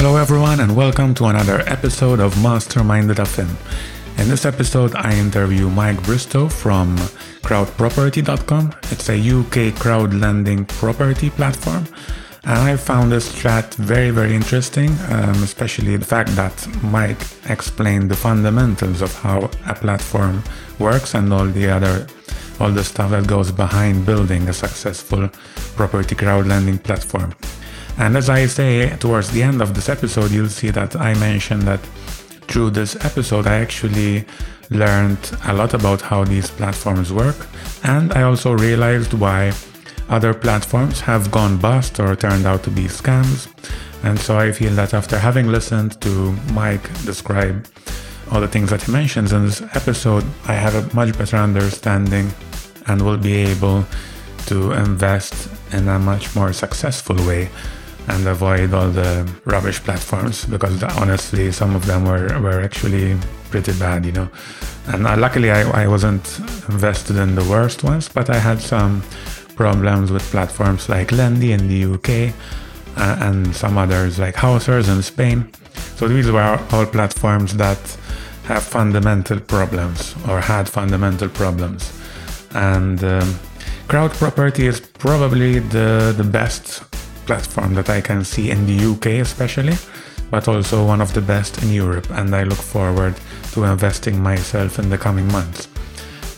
Hello, everyone, and welcome to another episode of Masterminded FM. In this episode, I interview Mike Bristow from crowdproperty.com. It's a UK crowd lending property platform. And I found this chat very, very interesting, um, especially the fact that Mike explained the fundamentals of how a platform works and all the other, all the stuff that goes behind building a successful property crowd lending platform. And as I say towards the end of this episode, you'll see that I mentioned that through this episode, I actually learned a lot about how these platforms work. And I also realized why other platforms have gone bust or turned out to be scams. And so I feel that after having listened to Mike describe all the things that he mentions in this episode, I have a much better understanding and will be able to invest in a much more successful way and avoid all the rubbish platforms because honestly some of them were, were actually pretty bad you know. And uh, luckily I, I wasn't invested in the worst ones but i had some problems with platforms like lendy in the uk uh, and some others like Housers in spain. So these were all platforms that have fundamental problems or had fundamental problems. And um, crowd property is probably the the best platform that I can see in the UK especially, but also one of the best in Europe, and I look forward to investing myself in the coming months.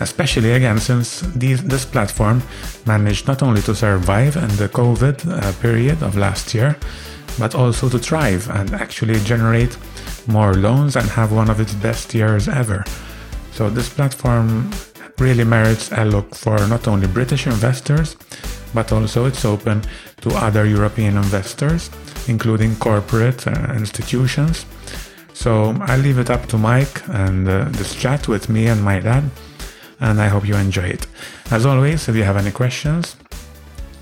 Especially again, since these, this platform managed not only to survive in the COVID uh, period of last year, but also to thrive and actually generate more loans and have one of its best years ever. So this platform really merits a look for not only British investors, but also it's open to other European investors, including corporate uh, institutions. So I'll leave it up to Mike and uh, this chat with me and my dad, and I hope you enjoy it. As always, if you have any questions,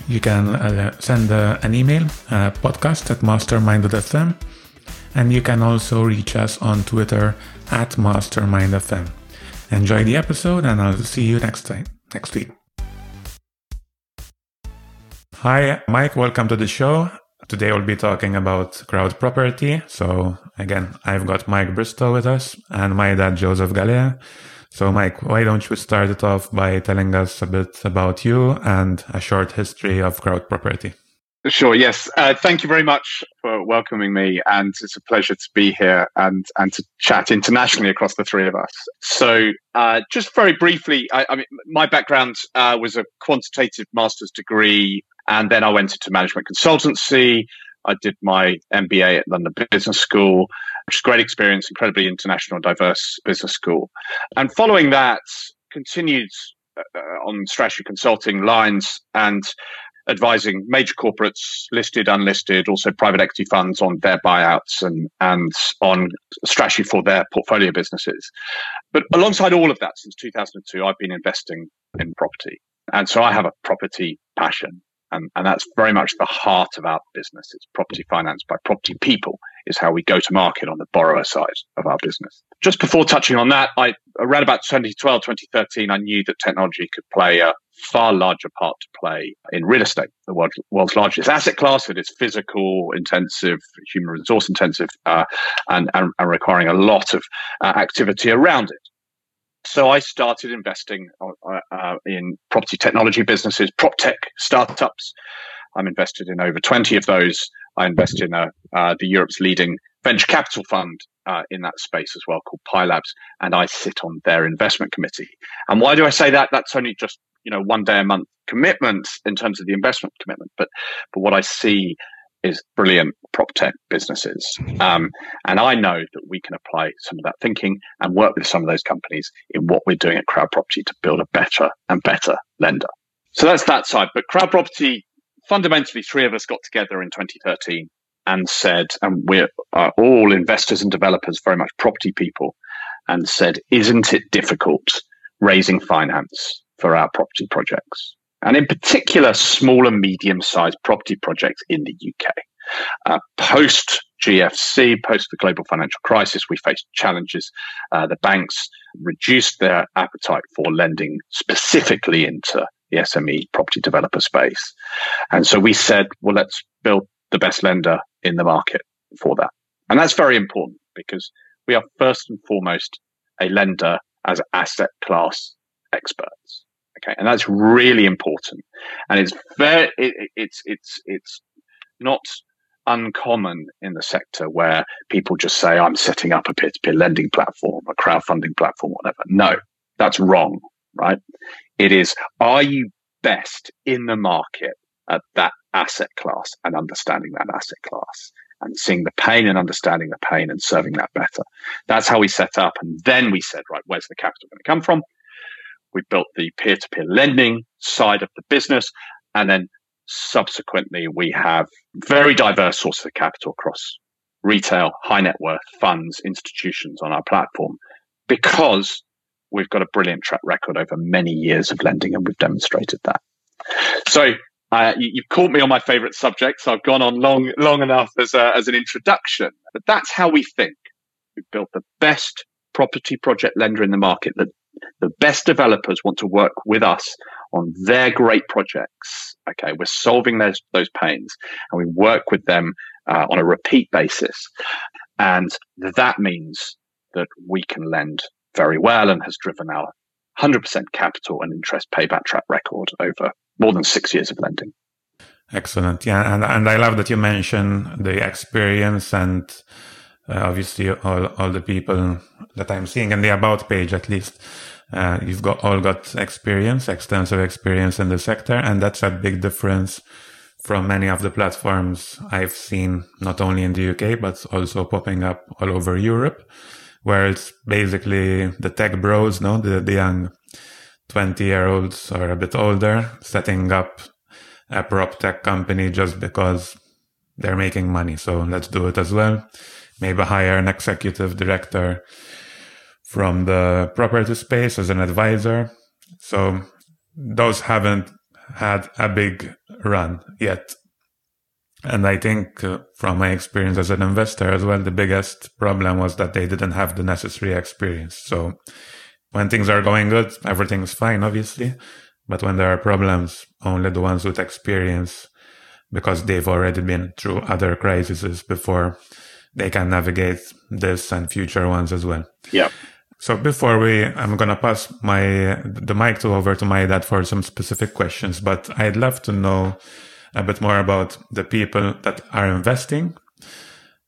you can uh, send uh, an email, uh, podcast at mastermind.fm, and you can also reach us on Twitter at mastermindfm. Enjoy the episode, and I'll see you next time, next week. Hi, Mike. Welcome to the show. Today we'll be talking about crowd property. So again, I've got Mike Bristow with us and my dad, Joseph Galea. So Mike, why don't you start it off by telling us a bit about you and a short history of crowd property? Sure. Yes. Uh, thank you very much for welcoming me, and it's a pleasure to be here and and to chat internationally across the three of us. So, uh, just very briefly, I, I mean, my background uh, was a quantitative master's degree and then I went into management consultancy. I did my MBA at London Business School, which is a great experience, incredibly international, diverse business school. And following that, continued uh, on strategy consulting lines and advising major corporates, listed, unlisted, also private equity funds on their buyouts and, and on strategy for their portfolio businesses. But alongside all of that, since 2002, I've been investing in property. And so I have a property passion. And, and that's very much the heart of our business. It's property finance by property people is how we go to market on the borrower side of our business. Just before touching on that, I around about 2012, 2013, I knew that technology could play a far larger part to play in real estate, the world, world's largest asset class. It is physical, intensive, human resource intensive, uh, and, and, and, requiring a lot of uh, activity around it. So I started investing uh, uh, in property technology businesses, prop tech startups. I'm invested in over 20 of those. I invest in a, uh, the Europe's leading venture capital fund uh, in that space as well, called Pi Labs, and I sit on their investment committee. And why do I say that? That's only just you know one day a month commitment in terms of the investment commitment, but but what I see is brilliant prop tech businesses. Um, and I know that we can apply some of that thinking and work with some of those companies in what we're doing at Crowd Property to build a better and better lender. So that's that side. But Crowd Property, fundamentally, three of us got together in 2013 and said, and we're all investors and developers, very much property people, and said, isn't it difficult raising finance for our property projects? And in particular, small and medium sized property projects in the UK. Uh, post GFC, post the global financial crisis, we faced challenges. Uh, the banks reduced their appetite for lending specifically into the SME property developer space. And so we said, well, let's build the best lender in the market. for that. And that's very important because we are first and foremost a lender as asset class experts. Okay. And that's really important. And it's very, it, it's, it's, it's not uncommon in the sector where people just say, I'm setting up a peer to peer lending platform, a crowdfunding platform, whatever. No, that's wrong, right? It is, are you best in the market at that asset class and understanding that asset class and seeing the pain and understanding the pain and serving that better? That's how we set up. And then we said, right, where's the capital going to come from? We built the peer to peer lending side of the business. And then subsequently, we have very diverse sources of capital across retail, high net worth funds, institutions on our platform because we've got a brilliant track record over many years of lending and we've demonstrated that. So uh, you, have caught me on my favorite subject, so I've gone on long, long enough as, a, as an introduction. But that's how we think. We've built the best property project lender in the market. The, the best developers want to work with us on their great projects. Okay, we're solving those those pains, and we work with them uh, on a repeat basis, and that means that we can lend very well and has driven our 100% capital and interest payback track record over more than six years of lending. Excellent. Yeah. And, and I love that you mentioned the experience and uh, obviously all, all the people that I'm seeing in the about page, at least, uh, you've got all got experience, extensive experience in the sector. And that's a big difference from many of the platforms I've seen, not only in the UK, but also popping up all over Europe, where it's basically the tech bros, no, the, the young 20 year olds or a bit older setting up a prop tech company just because they're making money. So let's do it as well. Maybe hire an executive director from the property space as an advisor. So those haven't had a big run yet. And I think uh, from my experience as an investor as well, the biggest problem was that they didn't have the necessary experience. So when things are going good, everything's fine, obviously. But when there are problems, only the ones with experience, because they've already been through other crises before, they can navigate this and future ones as well. Yeah. So before we, I'm going to pass my, the mic to over to my dad for some specific questions, but I'd love to know a bit more about the people that are investing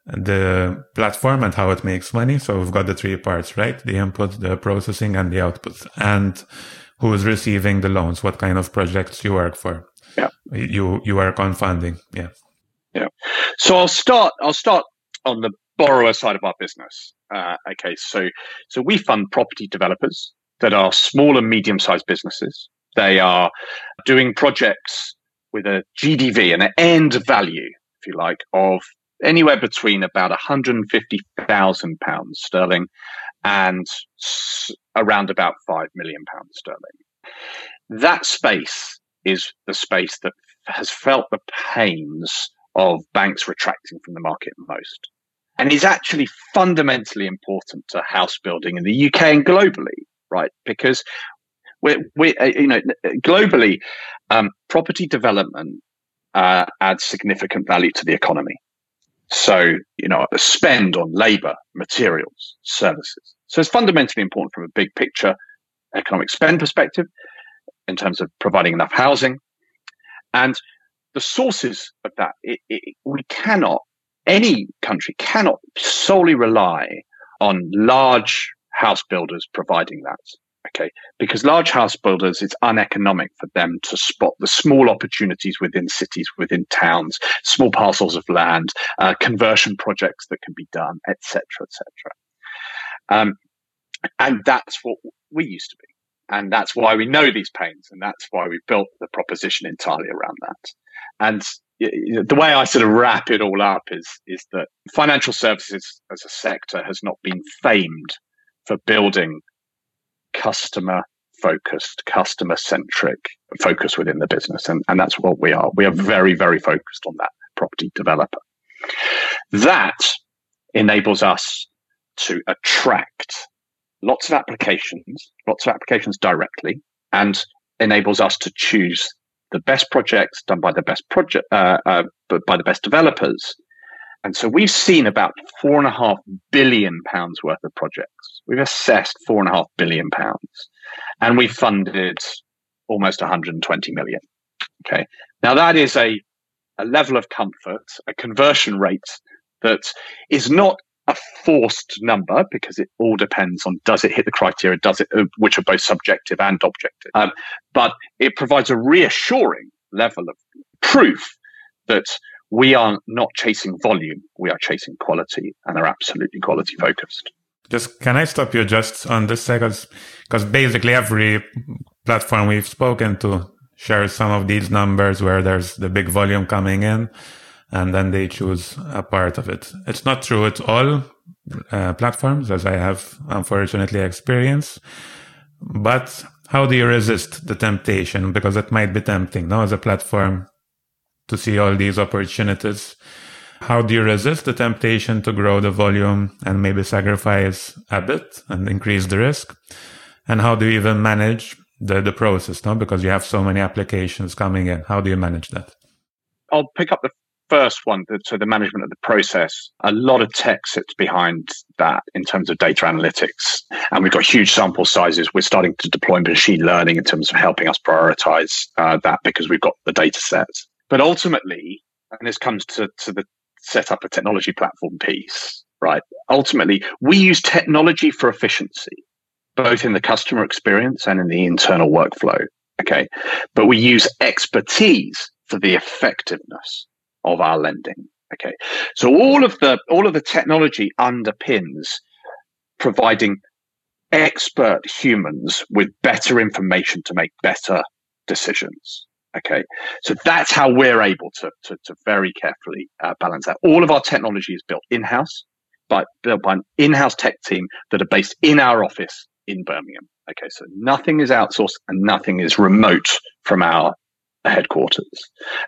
the platform and how it makes money. So we've got the three parts, right? The input, the processing and the output and who is receiving the loans, what kind of projects you work for. Yeah. You, you work on funding. Yeah. Yeah. So I'll start, I'll start on the borrower side of our business. Uh, okay. So, so we fund property developers that are small and medium sized businesses. They are doing projects with a GDV an end value, if you like, of anywhere between about 150,000 pounds sterling and around about 5 million pounds sterling. That space is the space that has felt the pains of banks retracting from the market most and is actually fundamentally important to house building in the UK and globally, right? Because we're, we uh, you know, globally, um, property development uh, adds significant value to the economy. So, you know, spend on labor, materials, services. So it's fundamentally important from a big picture economic spend perspective in terms of providing enough housing. And the sources of that, it, it, we cannot, any country cannot solely rely on large house builders providing that. Okay. Because large house builders, it's uneconomic for them to spot the small opportunities within cities, within towns, small parcels of land, uh, conversion projects that can be done, etc., etc. Um, and that's what we used to be. And that's why we know these pains. And that's why we built the proposition entirely around that. And the way I sort of wrap it all up is, is that financial services as a sector has not been famed for building customer focused, customer centric focus within the business. And, and that's what we are. We are very, very focused on that property developer. That enables us to attract lots of applications, lots of applications directly, and enables us to choose the best projects done by the best project, uh, uh, by the best developers, And so we've seen about four and a half billion pounds worth of projects. We've assessed four and a half billion pounds and we've funded almost 120 million. Okay. Now that is a, a level of comfort, a conversion rate that is not a forced number because it all depends on does it hit the criteria, does it, uh, which are both subjective and objective. Um, but it provides a reassuring level of proof that we are not chasing volume, we are chasing quality and are absolutely quality focused. Just can I stop you just on this because because basically every platform we've spoken to shares some of these numbers where there's the big volume coming in and then they choose a part of it. It's not true. It's all uh, platforms as I have unfortunately experienced, but how do you resist the temptation? Because it might be tempting now as a platform to see all these opportunities. How do you resist the temptation to grow the volume and maybe sacrifice a bit and increase the risk? And how do you even manage the, the process, no? Because you have so many applications coming in. How do you manage that? I'll pick up the first one, so the management of the process, a lot of tech sits behind that in terms of data analytics. And we've got huge sample sizes. We're starting to deploy machine learning in terms of helping us prioritize uh, that because we've got the data sets. But ultimately, and this comes to, to the set up a technology platform piece, right? Ultimately, we use technology for efficiency, both in the customer experience and in the internal workflow. Okay. But we use expertise for the effectiveness of our lending. Okay. So all of the all of the technology underpins providing expert humans with better information to make better decisions. Okay, so that's how we're able to to, to very carefully uh, balance that. All of our technology is built in house, by built by an in-house tech team that are based in our office in Birmingham. Okay, so nothing is outsourced and nothing is remote from our headquarters.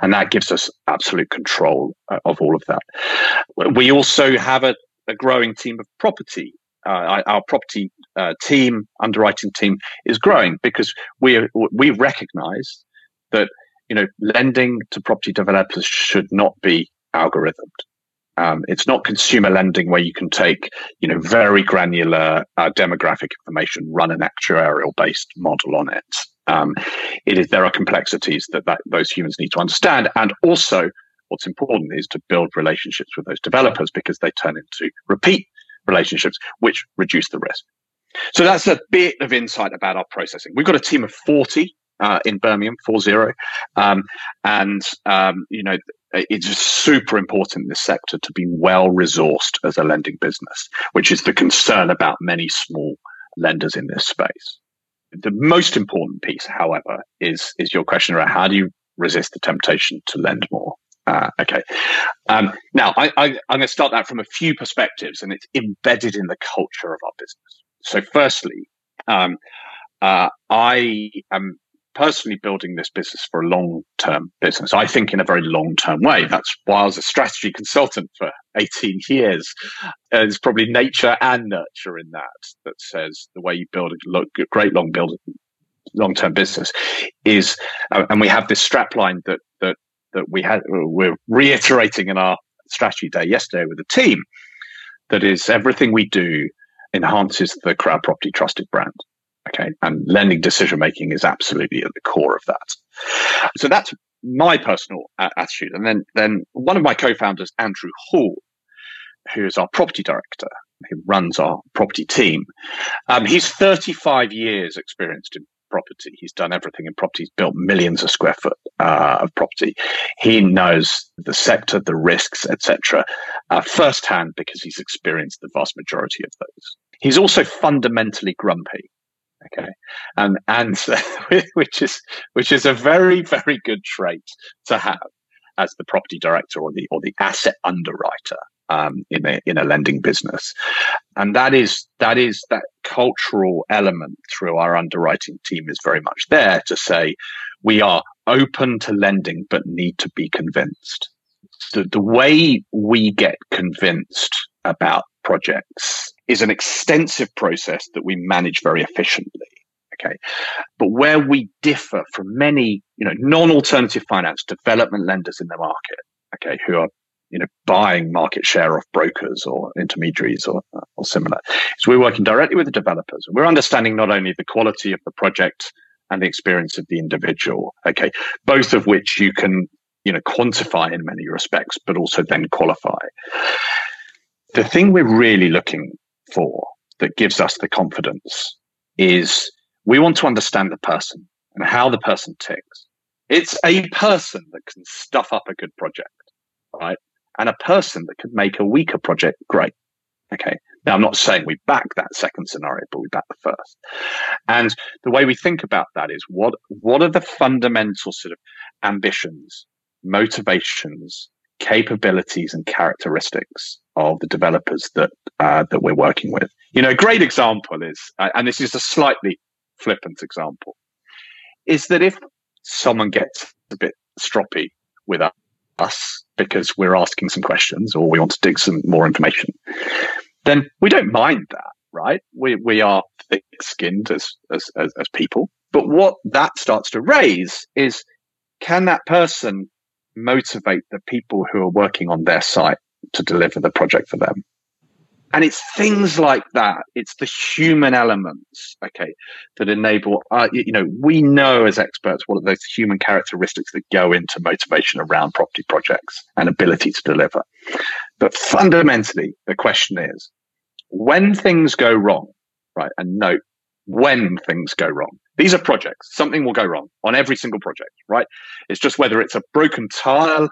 And that gives us absolute control uh, of all of that. We also have a, a growing team of property. Uh, our property uh, team, underwriting team, is growing because we we recognise that you know lending to property developers should not be algorithmed. Um, it's not consumer lending where you can take, you know, very granular uh, demographic information, run an actuarial based model on it. Um, it is there are complexities that, that those humans need to understand, and also what's important is to build relationships with those developers because they turn into repeat relationships, which reduce the risk. So that's a bit of insight about our processing. We've got a team of 40 uh, in Birmingham, 4-0. Um, and, um, you know, it's super important in this sector to be well resourced as a lending business, which is the concern about many small lenders in this space. The most important piece, however, is, is your question around how do you resist the temptation to lend more? Uh, okay. Um, now, I, I, I'm going to start that from a few perspectives, and it's embedded in the culture of our business. So, firstly, um, uh, I am personally building this business for a long term business. I think in a very long term way. That's why I was a strategy consultant for 18 years. There's probably nature and nurture in that, that says the way you build a great long build long term business is, uh, and we have this strap line that, that, that we had, we're reiterating in our strategy day yesterday with the team that is everything we do enhances the crowd property trusted brand. Okay. And lending decision making is absolutely at the core of that. So that's my personal attitude. And then, then one of my co-founders, Andrew Hall, who is our property director, who runs our property team. Um, he's 35 years experienced in property. He's done everything in property. He's built millions of square foot uh, of property. He knows the sector, the risks, etc., uh, firsthand because he's experienced the vast majority of those. He's also fundamentally grumpy. Okay, and and which is which is a very very good trait to have as the property director or the or the asset underwriter um, in a in a lending business, and that is that is that cultural element through our underwriting team is very much there to say we are open to lending but need to be convinced. The, the way we get convinced about projects is an extensive process that we manage very efficiently. Okay. But where we differ from many, you know, non-alternative finance development lenders in the market, okay, who are you know, buying market share off brokers or intermediaries or, or similar. is we're working directly with the developers. We're understanding not only the quality of the project and the experience of the individual. Okay. Both of which you can, you know, quantify in many respects, but also then qualify. The thing we're really looking for that gives us the confidence is we want to understand the person and how the person ticks. It's a person that can stuff up a good project, right? And a person that could make a weaker project great. Okay. Now, I'm not saying we back that second scenario, but we back the first. And the way we think about that is what, what are the fundamental sort of ambitions, motivations, capabilities, and characteristics of the developers that, uh, that we're working with? You know, a great example is, uh, and this is a slightly flippant example, is that if someone gets a bit stroppy with us because we're asking some questions or we want to dig some more information, then we don't mind that, right? We, we are thick skinned as, as, as, as people. But what that starts to raise is can that person motivate the people who are working on their site to deliver the project for them? And it's things like that. It's the human elements, okay, that enable, uh, you know, we know as experts what are those human characteristics that go into motivation around property projects and ability to deliver. But fundamentally, the question is when things go wrong, right? And note when things go wrong. These are projects. Something will go wrong on every single project, right? It's just whether it's a broken tile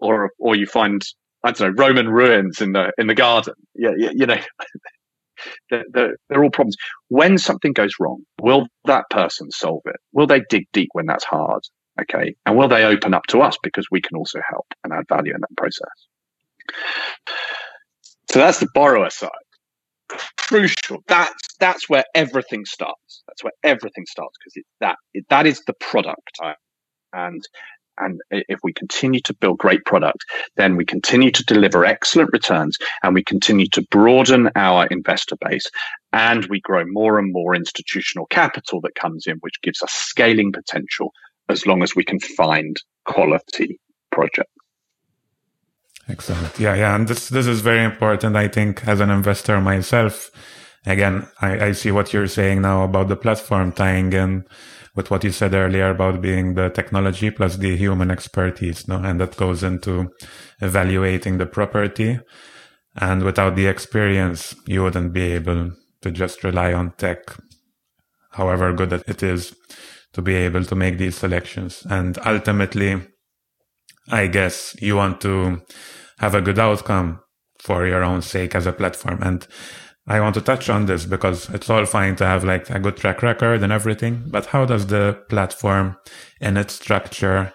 or, or you find I don't know Roman ruins in the in the garden. Yeah, you, you know, they're, they're, they're, all problems. When something goes wrong, will that person solve it? Will they dig deep when that's hard? Okay, and will they open up to us because we can also help and add value in that process? So that's the borrower side. Crucial. That's that's where everything starts. That's where everything starts because it's that it, that is the product, and and if we continue to build great product, then we continue to deliver excellent returns and we continue to broaden our investor base and we grow more and more institutional capital that comes in, which gives us scaling potential as long as we can find quality projects. Excellent. Yeah, yeah. And this this is very important, I think, as an investor myself. Again, I, I see what you're saying now about the platform tying in with what you said earlier about being the technology plus the human expertise, no? And that goes into evaluating the property. And without the experience, you wouldn't be able to just rely on tech, however good it is, to be able to make these selections. And ultimately, I guess you want to have a good outcome for your own sake as a platform. And I want to touch on this because it's all fine to have like a good track record and everything, but how does the platform and its structure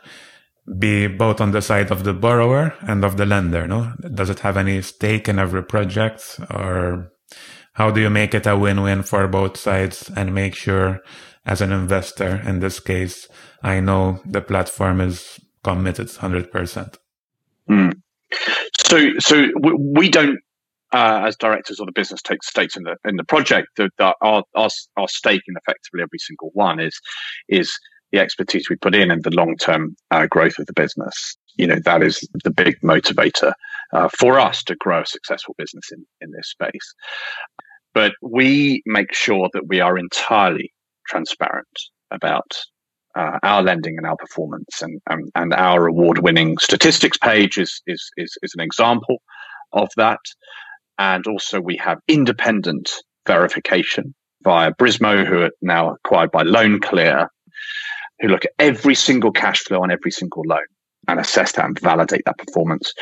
be both on the side of the borrower and of the lender? No, does it have any stake in every project, or how do you make it a win-win for both sides and make sure, as an investor in this case, I know the platform is committed hundred percent. Mm. So, so we don't uh, as directors of the business take stakes in the in the project, that, our, our our stake in effectively every single one is is the expertise we put in and the long term uh, growth of the business. You know that is the big motivator uh, for us to grow a successful business in in this space. But we make sure that we are entirely transparent about uh, our lending and our performance and, and, and our award winning statistics page is, is, is, is an example of that. And also we have independent verification via Brismo, who are now acquired by LoanClear, who look at every single cash flow on every single loan and assess that and validate that performance.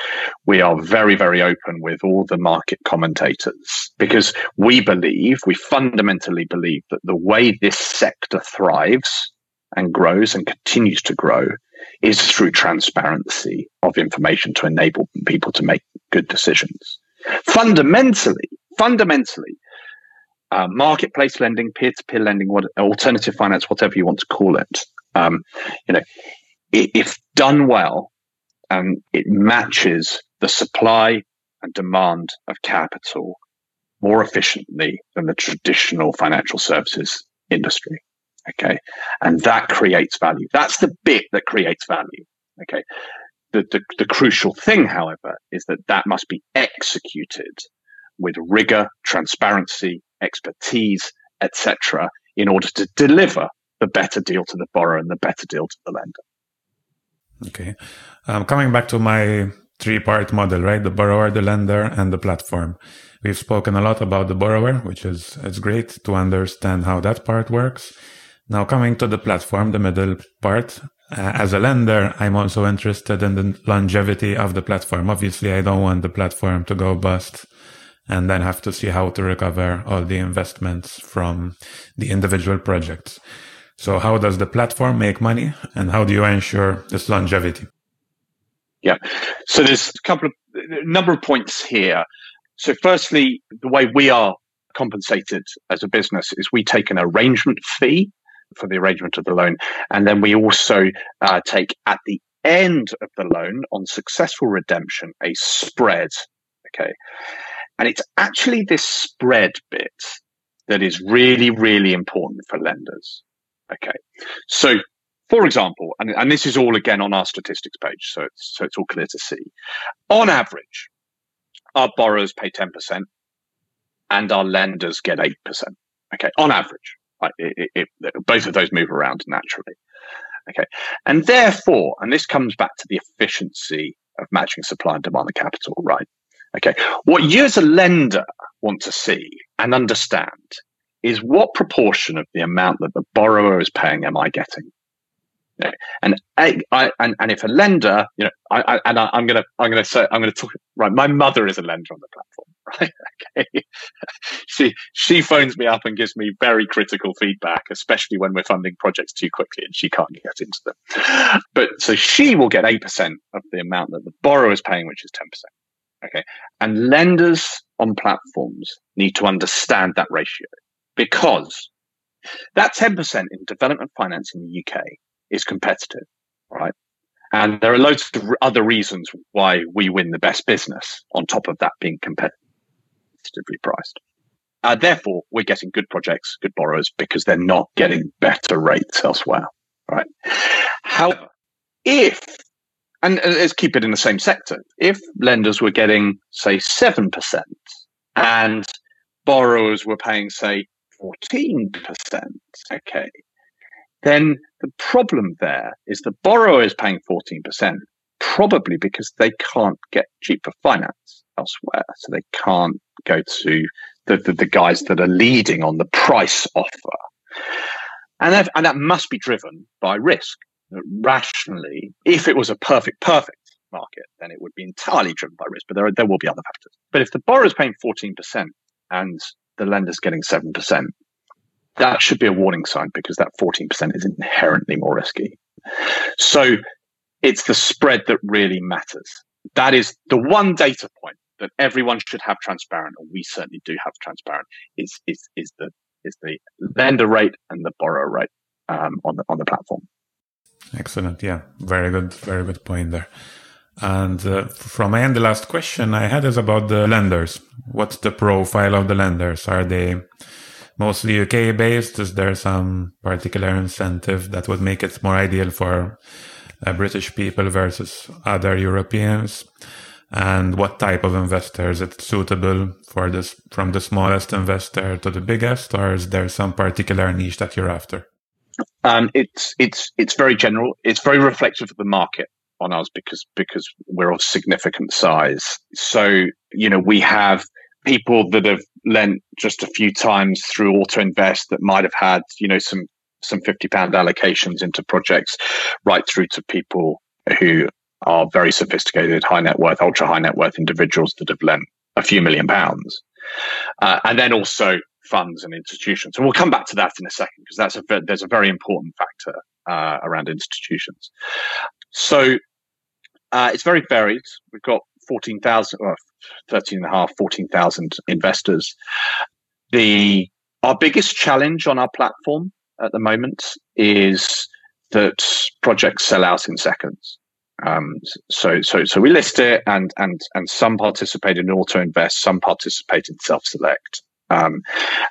We are very, very open with all the market commentators because we believe, we fundamentally believe that the way this sector thrives and grows and continues to grow is through transparency of information to enable people to make good decisions. Fundamentally, fundamentally, uh, marketplace lending, peer-to-peer lending, what alternative finance, whatever you want to call it, um, you know, if done well and it matches the supply and demand of capital more efficiently than the traditional financial services industry. Okay. And that creates value. That's the bit that creates value. Okay. the, the, the crucial thing, however, is that that must be executed with rigor, transparency, expertise, etc., in order to deliver the better deal to the borrower and the better deal to the lender. Okay. Um, coming back to my three part model, right? The borrower, the lender, and the platform. We've spoken a lot about the borrower, which is, it's great to understand how that part works. Now coming to the platform, the middle part, uh, as a lender, I'm also interested in the longevity of the platform. Obviously, I don't want the platform to go bust and then have to see how to recover all the investments from the individual projects. So how does the platform make money and how do you ensure this longevity? Yeah. So there's a couple of a number of points here. So firstly, the way we are compensated as a business is we take an arrangement fee for the arrangement of the loan. And then we also uh, take at the end of the loan on successful redemption a spread. Okay. And it's actually this spread bit that is really, really important for lenders. Okay. So, for example, and, and this is all again on our statistics page, so it's, so it's all clear to see. On average, our borrowers pay 10% and our lenders get 8%. Okay. On average? It, it, it, both of those move around naturally. Okay. And therefore, and this comes back to the efficiency of matching supply and demand of capital, right? Okay. What you as a lender want to see and understand is what proportion of the amount that the borrower is paying am I getting? And I, I, and, and if a lender, you know, I, I and I, am gonna I'm gonna say I'm gonna talk right. My mother is a lender on the platform, okay, she she phones me up and gives me very critical feedback, especially when we're funding projects too quickly and she can't get into them. But so she will get eight percent of the amount that the borrower is paying, which is ten percent. Okay. And lenders on platforms need to understand that ratio because that 10% in development finance in the UK is competitive, right? And there are loads of other reasons why we win the best business on top of that being competitively priced. Uh, therefore, we're getting good projects, good borrowers because they're not getting better rates elsewhere, right? However, if and let's keep it in the same sector. If lenders were getting, say, 7% and borrowers were paying, say, 14%, okay, then the problem there is the borrower is paying 14%, probably because they can't get cheaper finance elsewhere. So they can't go to the, the, the guys that are leading on the price offer. And that, and that must be driven by risk rationally, if it was a perfect, perfect market, then it would be entirely driven by risk, but there, are, there will be other factors. But if the borrower is paying 14% and the lender's getting 7%, that should be a warning sign because that 14% is inherently more risky. So it's the spread that really matters. That is the one data point that everyone should have transparent, and we certainly do have transparent, is, is, is, the, is the lender rate and the borrower rate um, on, the, on the platform. Excellent. Yeah, very good, very good point there. And uh, from my end, the last question I had is about the lenders. What's the profile of the lenders? Are they mostly UK based? Is there some particular incentive that would make it more ideal for uh, British people versus other Europeans? And what type of investor is it suitable for this from the smallest investor to the biggest, or is there some particular niche that you're after? Um, it's it's it's very general. It's very reflective of the market on us because because we're of significant size. So you know we have people that have lent just a few times through Auto Invest that might have had you know some some fifty pound allocations into projects, right through to people who are very sophisticated, high net worth, ultra high net worth individuals that have lent a few million pounds, uh, and then also funds and institutions. And we'll come back to that in a second because that's a there's a very important factor uh, around institutions. So uh, it's very varied. We've got 14,000, or 13 and a half, 14,000 investors. The our biggest challenge on our platform at the moment is that projects sell out in seconds. Um, so, so, so we list it, and and and some participate in auto invest, some participate in self select. Um,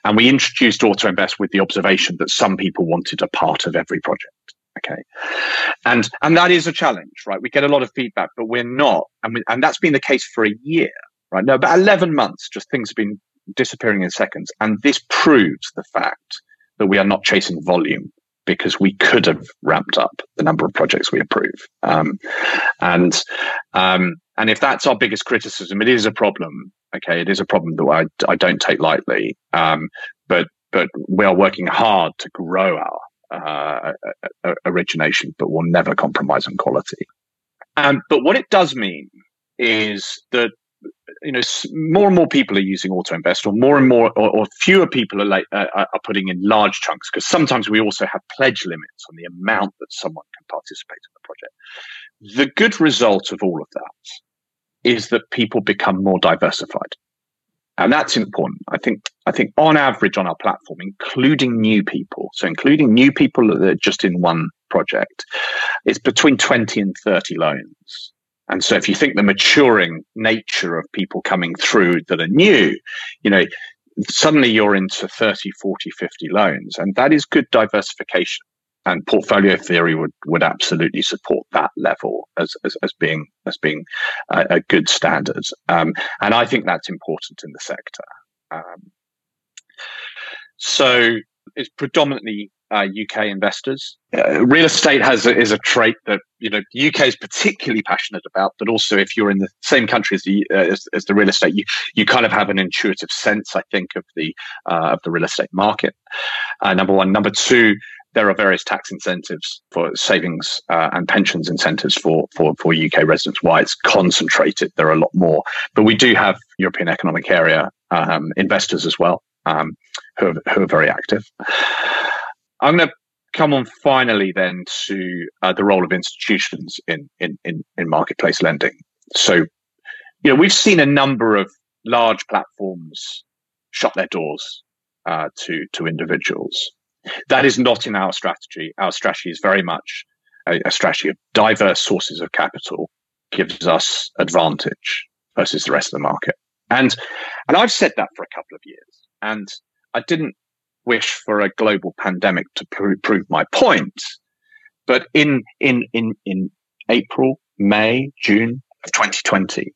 and we introduced Auto Invest with the observation that some people wanted a part of every project. Okay. and and that is a challenge, right? We get a lot of feedback, but we're not, and we, and that's been the case for a year, right? No, about eleven months, just things have been disappearing in seconds, and this proves the fact that we are not chasing volume because we could have ramped up the number of projects we approve. Um, and um, and if that's our biggest criticism, it is a problem. Okay, it is a problem that I, I don't take lightly. Um, but but we are working hard to grow our uh, origination, but we'll never compromise on quality. Um, but what it does mean is that you know more and more people are using auto invest or more and more or, or fewer people are like uh, are putting in large chunks because sometimes we also have pledge limits on the amount that someone can participate in the project. The good result of all of that is that people become more diversified. And that's important. I think i think on average on our platform including new people so including new people that are just in one project it's between 20 and 30 loans and so if you think the maturing nature of people coming through that are new, you know, suddenly you're into 30, 40, 50 loans. And that is good diversification. And portfolio theory would, would absolutely support that level as, as, as being as being a, a good standard. Um, and I think that's important in the sector. Um, so it's predominantly uh, UK investors. Uh, real estate has a, is a trait that you know UK is particularly passionate about, but also if you're in the same country as the uh, as, as, the real estate, you you kind of have an intuitive sense, I think, of the uh, of the real estate market. Uh, number one, number two. There are various tax incentives for savings uh, and pensions incentives for, for, for UK residents. Why it's concentrated, there are a lot more. But we do have European Economic Area um, investors as well, um, who, are, who are very active. I'm going to come on finally then to uh, the role of institutions in, in, in, in marketplace lending. So, you know, we've seen a number of large platforms shut their doors uh, to to individuals. That is not in our strategy. Our strategy is very much a, a strategy of diverse sources of capital gives us advantage versus the rest of the market. And and I've said that for a couple of years. And I didn't wish for a global pandemic to pr- prove my point. But in, in, in, in April, May, June of 2020,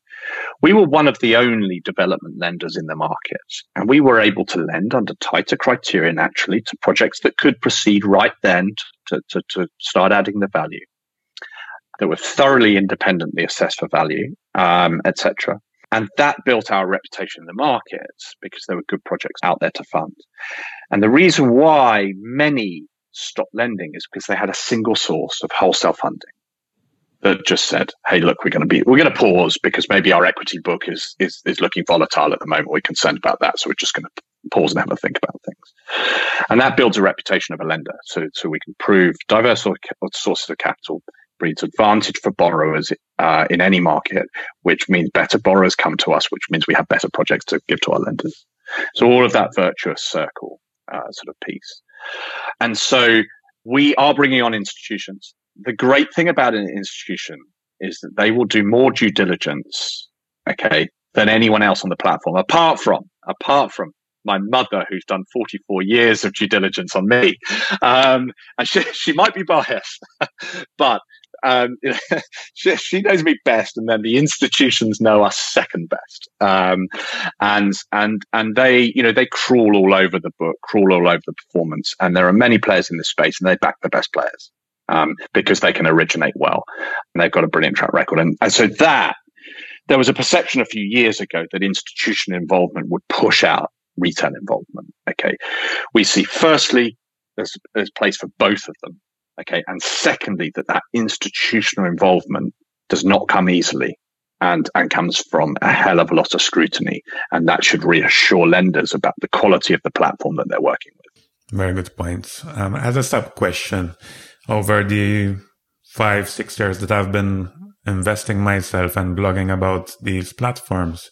we were one of the only development lenders in the market. And we were able to lend under tighter criteria naturally to projects that could proceed right then to, to, to start adding the value, that were thoroughly independently assessed for value, um, etc. And that built our reputation in the markets because there were good projects out there to fund. And the reason why many stopped lending is because they had a single source of wholesale funding that just said, "Hey, look, we're going to be we're going to pause because maybe our equity book is is is looking volatile at the moment. We're concerned about that, so we're just going to pause and have a think about things." And that builds a reputation of a lender, so so we can prove diverse sources of capital breeds advantage for borrowers uh, in any market, which means better borrowers come to us, which means we have better projects to give to our lenders. So all of that virtuous circle uh, sort of piece. And so we are bringing on institutions. The great thing about an institution is that they will do more due diligence, okay, than anyone else on the platform, apart from, apart from my mother, who's done 44 years of due diligence on me. Um, and she, she might be biased, but um, she, she, knows me best, and then the institutions know us second best. Um, and and and they, you know, they crawl all over the book, crawl all over the performance. And there are many players in this space, and they back the best players um, because they can originate well, and they've got a brilliant track record. And, and so that there was a perception a few years ago that institutional involvement would push out retail involvement. Okay, we see firstly there's, there's place for both of them Okay. And secondly, that that institutional involvement does not come easily and, and comes from a hell of a lot of scrutiny. And that should reassure lenders about the quality of the platform that they're working with. Very good points. Um, as a sub question, over the five, six years that I've been investing myself and blogging about these platforms,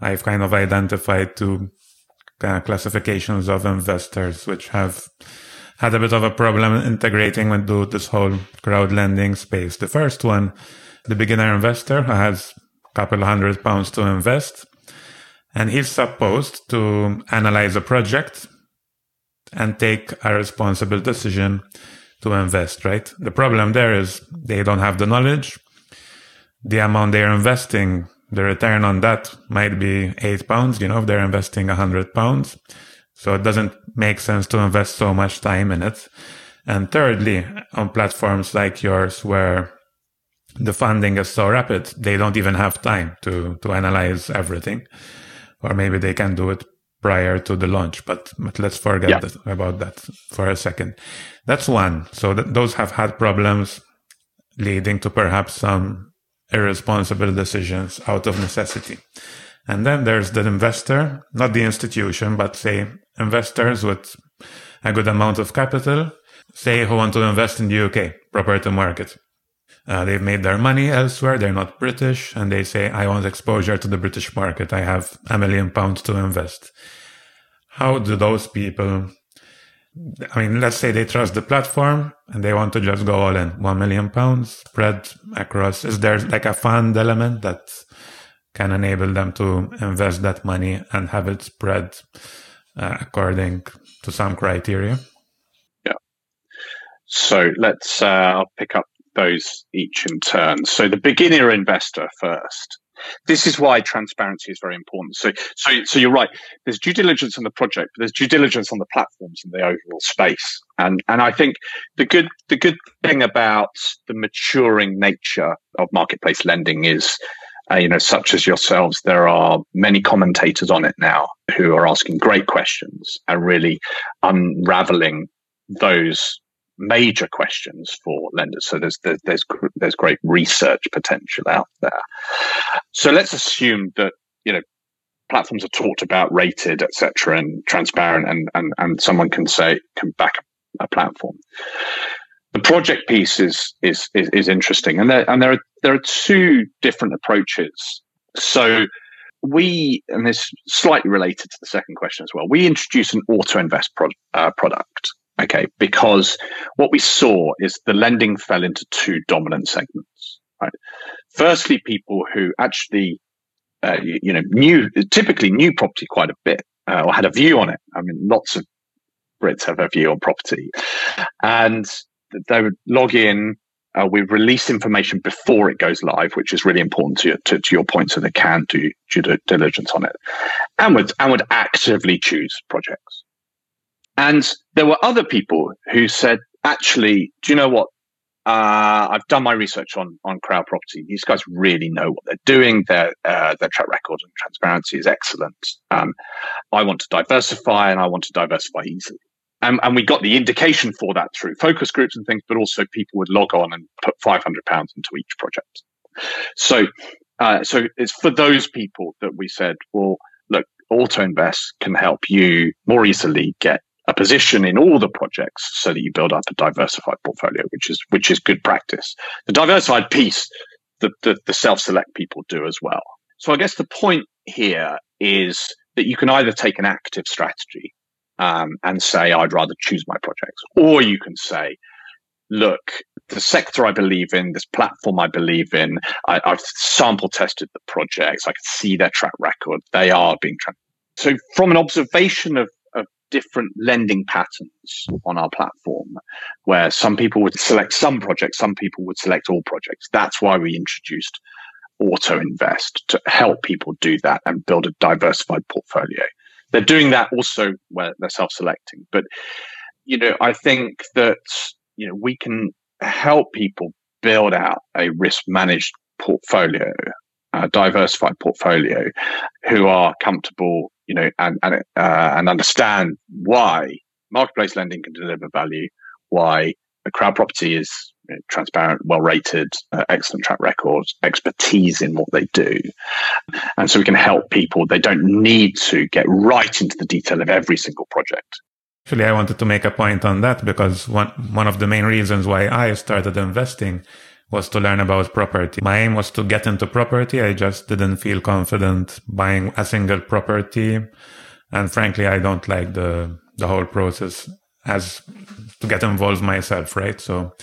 I've kind of identified two kind of classifications of investors, which have had a bit of a problem integrating with this whole crowd lending space. The first one, the beginner investor has a couple hundred pounds to invest, and he's supposed to analyze a project and take a responsible decision to invest, right? The problem there is they don't have the knowledge. The amount they're investing, the return on that might be eight pounds, you know, if they're investing a hundred pounds. So it doesn't make sense to invest so much time in it. And thirdly, on platforms like yours where the funding is so rapid, they don't even have time to, to analyze everything. Or maybe they can do it prior to the launch, but, but let's forget yeah. that, about that for a second. That's one. So th- those have had problems leading to perhaps some irresponsible decisions out of necessity. And then there's the investor, not the institution, but say investors with a good amount of capital, say who want to invest in the UK property market. Uh, they've made their money elsewhere. They're not British. And they say, I want exposure to the British market. I have a million pounds to invest. How do those people, I mean, let's say they trust the platform and they want to just go all in one million pounds spread across. Is there like a fund element that can enable them to invest that money and have it spread uh, according to some criteria? Yeah. So let's, uh, I'll pick up those each in turn. So the beginner investor first. This is why transparency is very important. So, so, so you're right. There's due diligence on the project, but there's due diligence on the platforms and the overall space. And and I think the good the good thing about the maturing nature of marketplace lending is. Uh, you know, such as yourselves, there are many commentators on it now who are asking great questions and really unraveling those major questions for lenders. So there's there's there's, there's great research potential out there. So let's assume that you know platforms are talked about, rated, etc., and transparent, and and and someone can say can back a platform. The project piece is is is, is interesting, and there and there are there are two different approaches. So we, and this slightly related to the second question as well, we introduce an auto invest pro, uh, product. Okay, because what we saw is the lending fell into two dominant segments. Right. Firstly, people who actually, uh, you, you, know, knew typically knew property quite a bit uh, or had a view on it. I mean, lots of Brits have a view on property, and they would log in. Uh, we release information before it goes live, which is really important to, to, to your point, so they can do due diligence on it, and would and would actively choose projects. And there were other people who said, actually, do you know what? Uh, I've done my research on on CrowdProperty. These guys really know what they're doing. Their uh, their track record and transparency is excellent. Um, I want to diversify, and I want to diversify easily. And, and we got the indication for that through focus groups and things, but also people would log on and put five hundred pounds into each project. So, uh, so it's for those people that we said, well, look, Auto Invest can help you more easily get a position in all the projects so that you build up a diversified portfolio, which is which is good practice. The diversified piece, the, the, the self-select people do as well. So I guess the point here is that you can either take an active strategy um, and say, I'd rather choose my projects, or you can say, look, the sector I believe in, this platform I believe in, I, have sample tested the projects, I can see their track record, they are being. Tra- so from an observation of, of different lending patterns on our platform where some people would select some projects, some people would select all projects. That's why we introduced Auto Invest to help people do that and build a diversified portfolio. They're doing that also where they're self-selecting. But, you know, I think that, you know, we can help people build out a risk managed portfolio, a diversified portfolio who are comfortable you know, and and uh, and understand why marketplace lending can deliver value, why a CrowdProperty is transparent, well rated, uh, excellent track records, expertise in what they do, and so we can help people. They don't need to get right into the detail of every single project. Actually, I wanted to make a point on that because one one of the main reasons why I started investing was to learn about property. My aim was to get into property. I just didn't feel confident buying a single property. And frankly, I don't like the, the whole process as to get involved myself, right? So,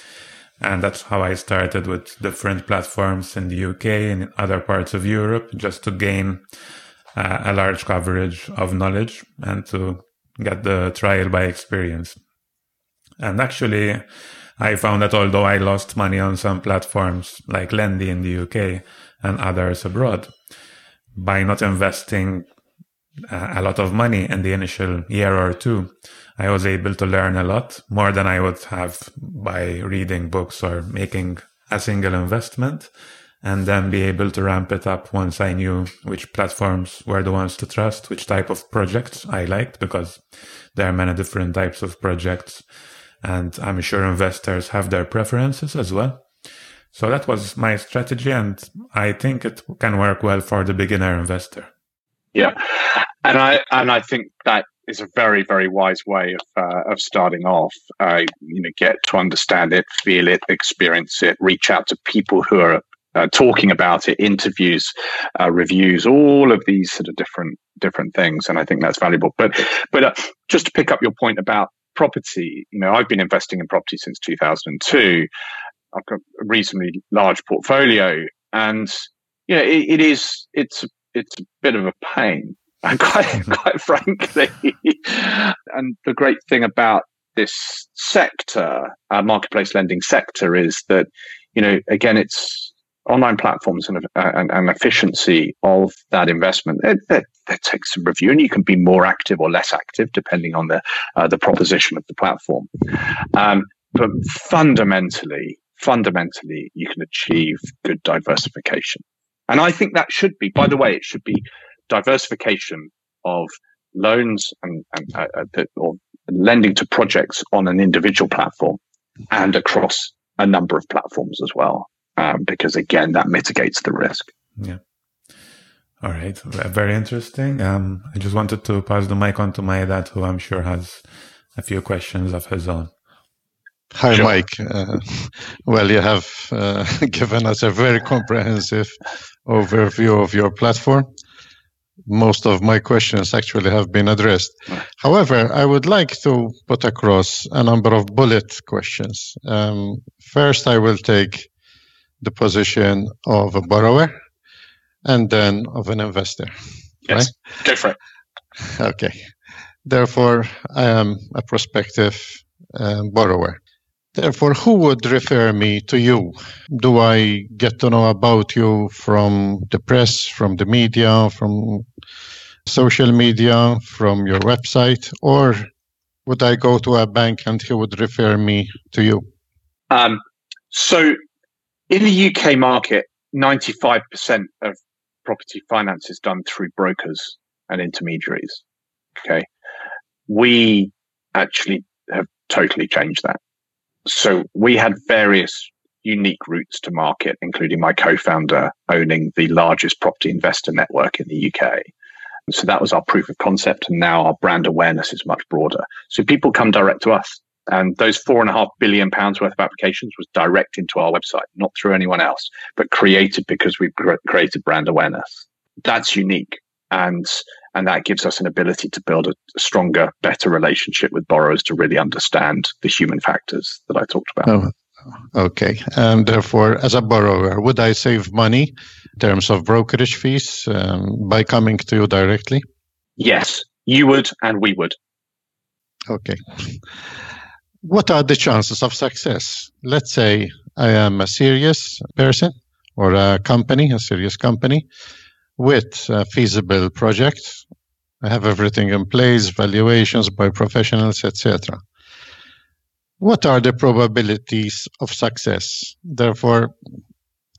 and that's how I started with different platforms in the UK and in other parts of Europe just to gain uh, a large coverage of knowledge and to get the trial by experience. And actually, I found that although I lost money on some platforms like Lendy in the UK and others abroad, by not investing uh, a lot of money in the initial year or two, I was able to learn a lot more than I would have by reading books or making a single investment and then be able to ramp it up once I knew which platforms were the ones to trust, which type of projects I liked, because there are many different types of projects. And I'm sure investors have their preferences as well. So that was my strategy. And I think it can work well for the beginner investor. Yeah. And I, and I think that is a very, very wise way of, uh, of starting off. Uh, you know, get to understand it, feel it, experience it, reach out to people who are uh, talking about it, interviews, uh, reviews, all of these sort of different different things, and I think that's valuable. But but uh, just to pick up your point about property, you know, I've been investing in property since 2002. I've got a reasonably large portfolio, and you know, it, it is it's it's a bit of a pain, quite quite frankly. and the great thing about this sector, uh, marketplace lending sector, is that you know, again, it's online platforms and, and, and, efficiency of that investment, it, it, it, takes some review, and you can be more active or less active depending on the uh, the proposition of the platform. Um, but fundamentally, fundamentally, you can achieve good diversification, and I think that should be. By the way, it should be diversification of loans and, and uh, uh or lending to projects on an individual platform and across a number of platforms as well um, because again, that mitigates the risk. Yeah. All right. Very interesting. Um, I just wanted to pass the mic on to my dad, who I'm sure has a few questions of his own. Hi, sure. Mike. Uh, well, you have uh, given us a very comprehensive overview of your platform. Most of my questions actually have been addressed. However, I would like to put across a number of bullet questions. Um, first, I will take the position of a borrower and then of an investor. Yes, right? go for it. Okay. Therefore, I am a prospective um, borrower. Therefore, who would refer me to you? Do I get to know about you from the press, from the media, from social media, from your website, or would I go to a bank and he would refer me to you? Um, so in the UK market, 95% of property finance is done through brokers and intermediaries. Okay. We actually have totally changed that. So we had various unique routes to market, including my co-founder owning the largest property investor network in the UK. so that was our proof of concept. And now our brand awareness is much broader. So people come direct to us. And those four and a half billion pounds worth of applications was direct into our website, not through anyone else, but created because we created brand awareness. That's unique. And, and that gives us an ability to build a stronger, better relationship with borrowers to really understand the human factors that I talked about. Oh, okay. And therefore, as a borrower, would I save money in terms of brokerage fees um, by coming to you directly? Yes, you would, and we would. Okay what are the chances of success? Let's say I am a serious person or a company, a serious company with a feasible project. I have everything in place, valuations by professionals, etc. What are the probabilities of success? Therefore,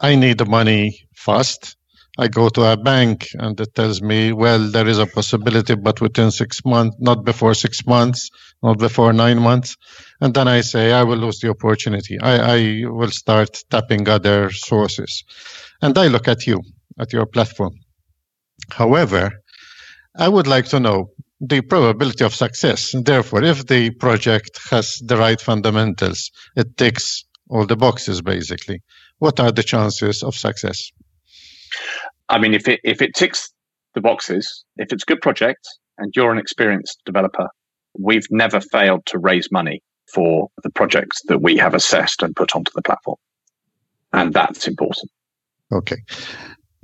I need the money fast. I go to a bank and it tells me, well, there is a possibility, but within six months, not before six months, not before nine months. And then I say, I will lose the opportunity. I, I will start tapping other sources. And I look at you, at your platform. However, I would like to know the probability of success. Therefore, if the project has the right fundamentals, it ticks all the boxes basically. What are the chances of success? I mean, if it if it ticks the boxes, if it's a good project and you're an experienced developer, we've never failed to raise money for the projects that we have assessed and put onto the platform, and that's important. Okay.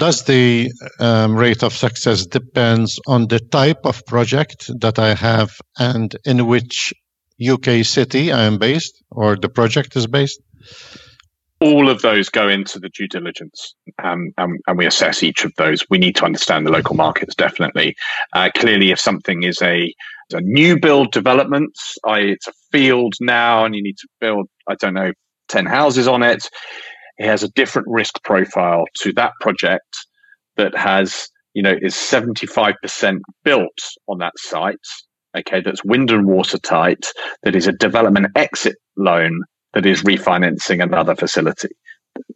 Does the um, rate of success depends on the type of project that I have and in which UK city I am based or the project is based? all of those go into the due diligence um, and, and, we assess each of those. We need to understand the local markets, definitely. Uh, clearly, if something is a, a new build development, I, it's a field now and you need to build, I don't know, 10 houses on it, it has a different risk profile to that project that has, you know, is 75% built on that site. Okay, that's wind and water tight. that is a development exit loan that is refinancing another facility.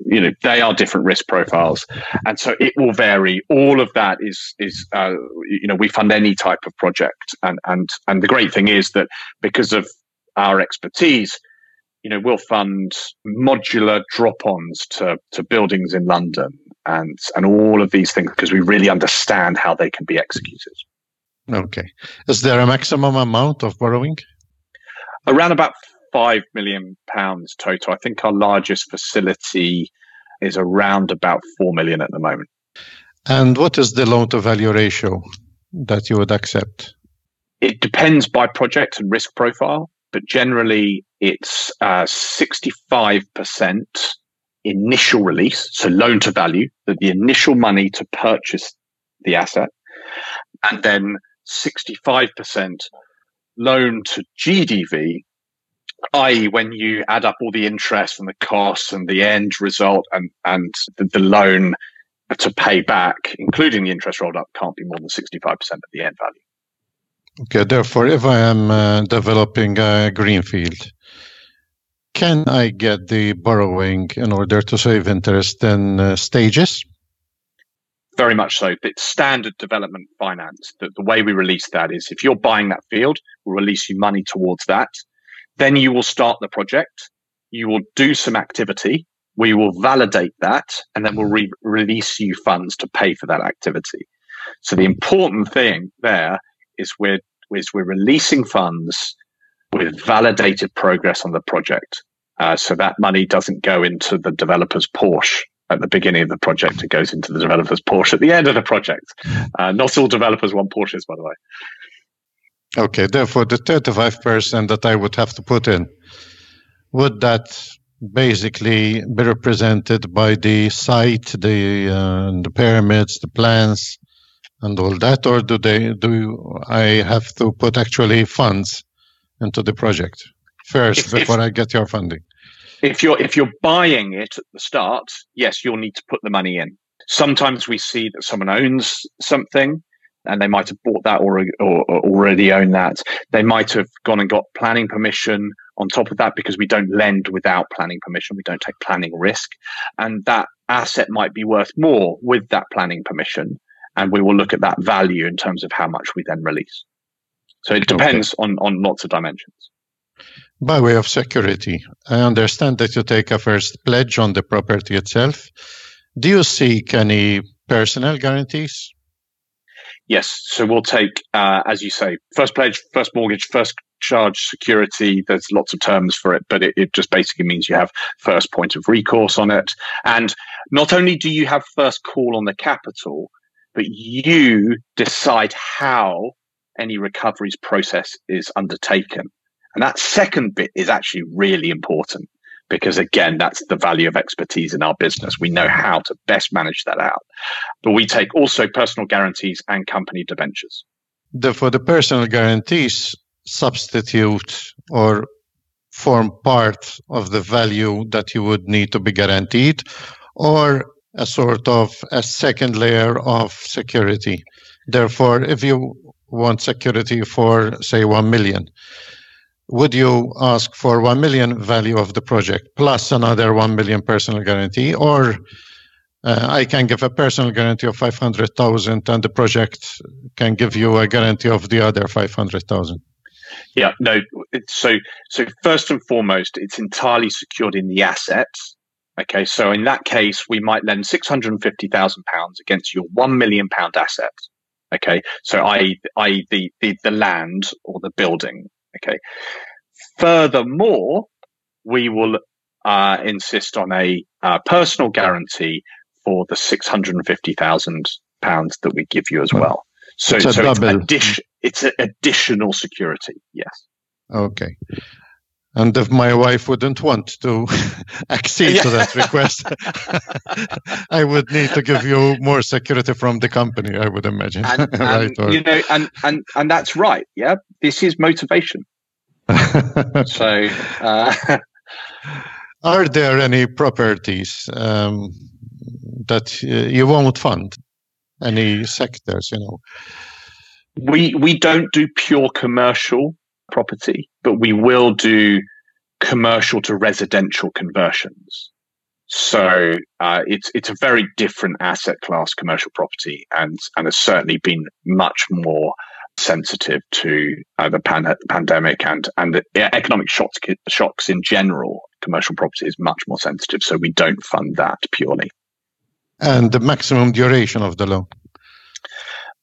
You know, they are different risk profiles, and so it will vary. All of that is is uh, you know we fund any type of project, and and and the great thing is that because of our expertise, you know, we'll fund modular drop-ons to to buildings in London and and all of these things because we really understand how they can be executed. Okay, is there a maximum amount of borrowing? Around about five million pounds total. I think our largest facility is around about four million at the moment. And what is the loan to value ratio that you would accept? It depends by project and risk profile, but generally it's uh, 65% initial release, so loan to value, the, the initial money to purchase the asset, and then 65% loan to GDV, i.e., when you add up all the interest and the costs and the end result and and the, the loan to pay back, including the interest rolled up, can't be more than sixty five percent of the end value. Okay, therefore, if I am uh, developing a greenfield, can I get the borrowing in order to save interest in uh, stages? Very much so. It's standard development finance. The, the way we release that is if you're buying that field, we'll release you money towards that. Then you will start the project. You will do some activity. We will validate that and then we'll re- release you funds to pay for that activity. So the important thing there is we're, is we're releasing funds with validated progress on the project. Uh, so that money doesn't go into the developer's Porsche at the beginning of the project. It goes into the developer's Porsche at the end of the project. Uh, not all developers want Porsches, by the way. Okay, therefore the 35% that I would have to put in, would that basically be represented by the site, the uh, the pyramids, the plans, and all that, or do they do I have to put actually funds into the project first if, before if, I get your funding? If you're if you're buying it at the start, yes, you'll need to put the money in. Sometimes we see that someone owns something and they might have bought that or, or, or, already own that. They might have gone and got planning permission on top of that because we don't lend without planning permission. We don't take planning risk. And that asset might be worth more with that planning permission. And we will look at that value in terms of how much we then release. So it depends okay. on, on lots of dimensions. By way of security, I understand that you take a first pledge on the property itself. Do you seek any personal guarantees? Yes. So we'll take, uh, as you say, first pledge, first mortgage, first charge security. There's lots of terms for it, but it, it, just basically means you have first point of recourse on it. And not only do you have first call on the capital, but you decide how any recoveries process is undertaken. And that second bit is actually really important because again, that's the value of expertise in our business. We know how to best manage that out. But we take also personal guarantees and company debentures. The, for the personal guarantees, substitute or form part of the value that you would need to be guaranteed, or a sort of a second layer of security. Therefore, if you want security for, say, 1 million, would you ask for 1 million value of the project plus another 1 million personal guarantee or uh, I can give a personal guarantee of 500,000 and the project can give you a guarantee of the other 500,000. Yeah, no. So, so first and foremost, it's entirely secured in the assets. Okay, so in that case, we might lend six hundred and fifty thousand pounds against your one million pound asset. Okay, so I, i.e. the, the the land or the building. Okay. Furthermore, we will uh, insist on a uh, personal guarantee for the six hundred and fifty thousand pounds that we give you as well. So, it's, so it's, addition, it's additional security. Yes. Okay. And if my wife wouldn't want to accede to that request, I would need to give you more security from the company. I would imagine, and, and, right? Or... You know, and and and that's right. Yeah, this is motivation. so, uh... are there any properties um, that uh, you won't fund? Any sectors, you know? We we don't do pure commercial property, but we will do commercial to residential conversions. So uh, it's it's a very different asset class, commercial property, and and has certainly been much more sensitive to uh, the pan- pandemic and and the economic shocks shocks in general. Commercial property is much more sensitive, so we don't fund that purely. And the maximum duration of the loan?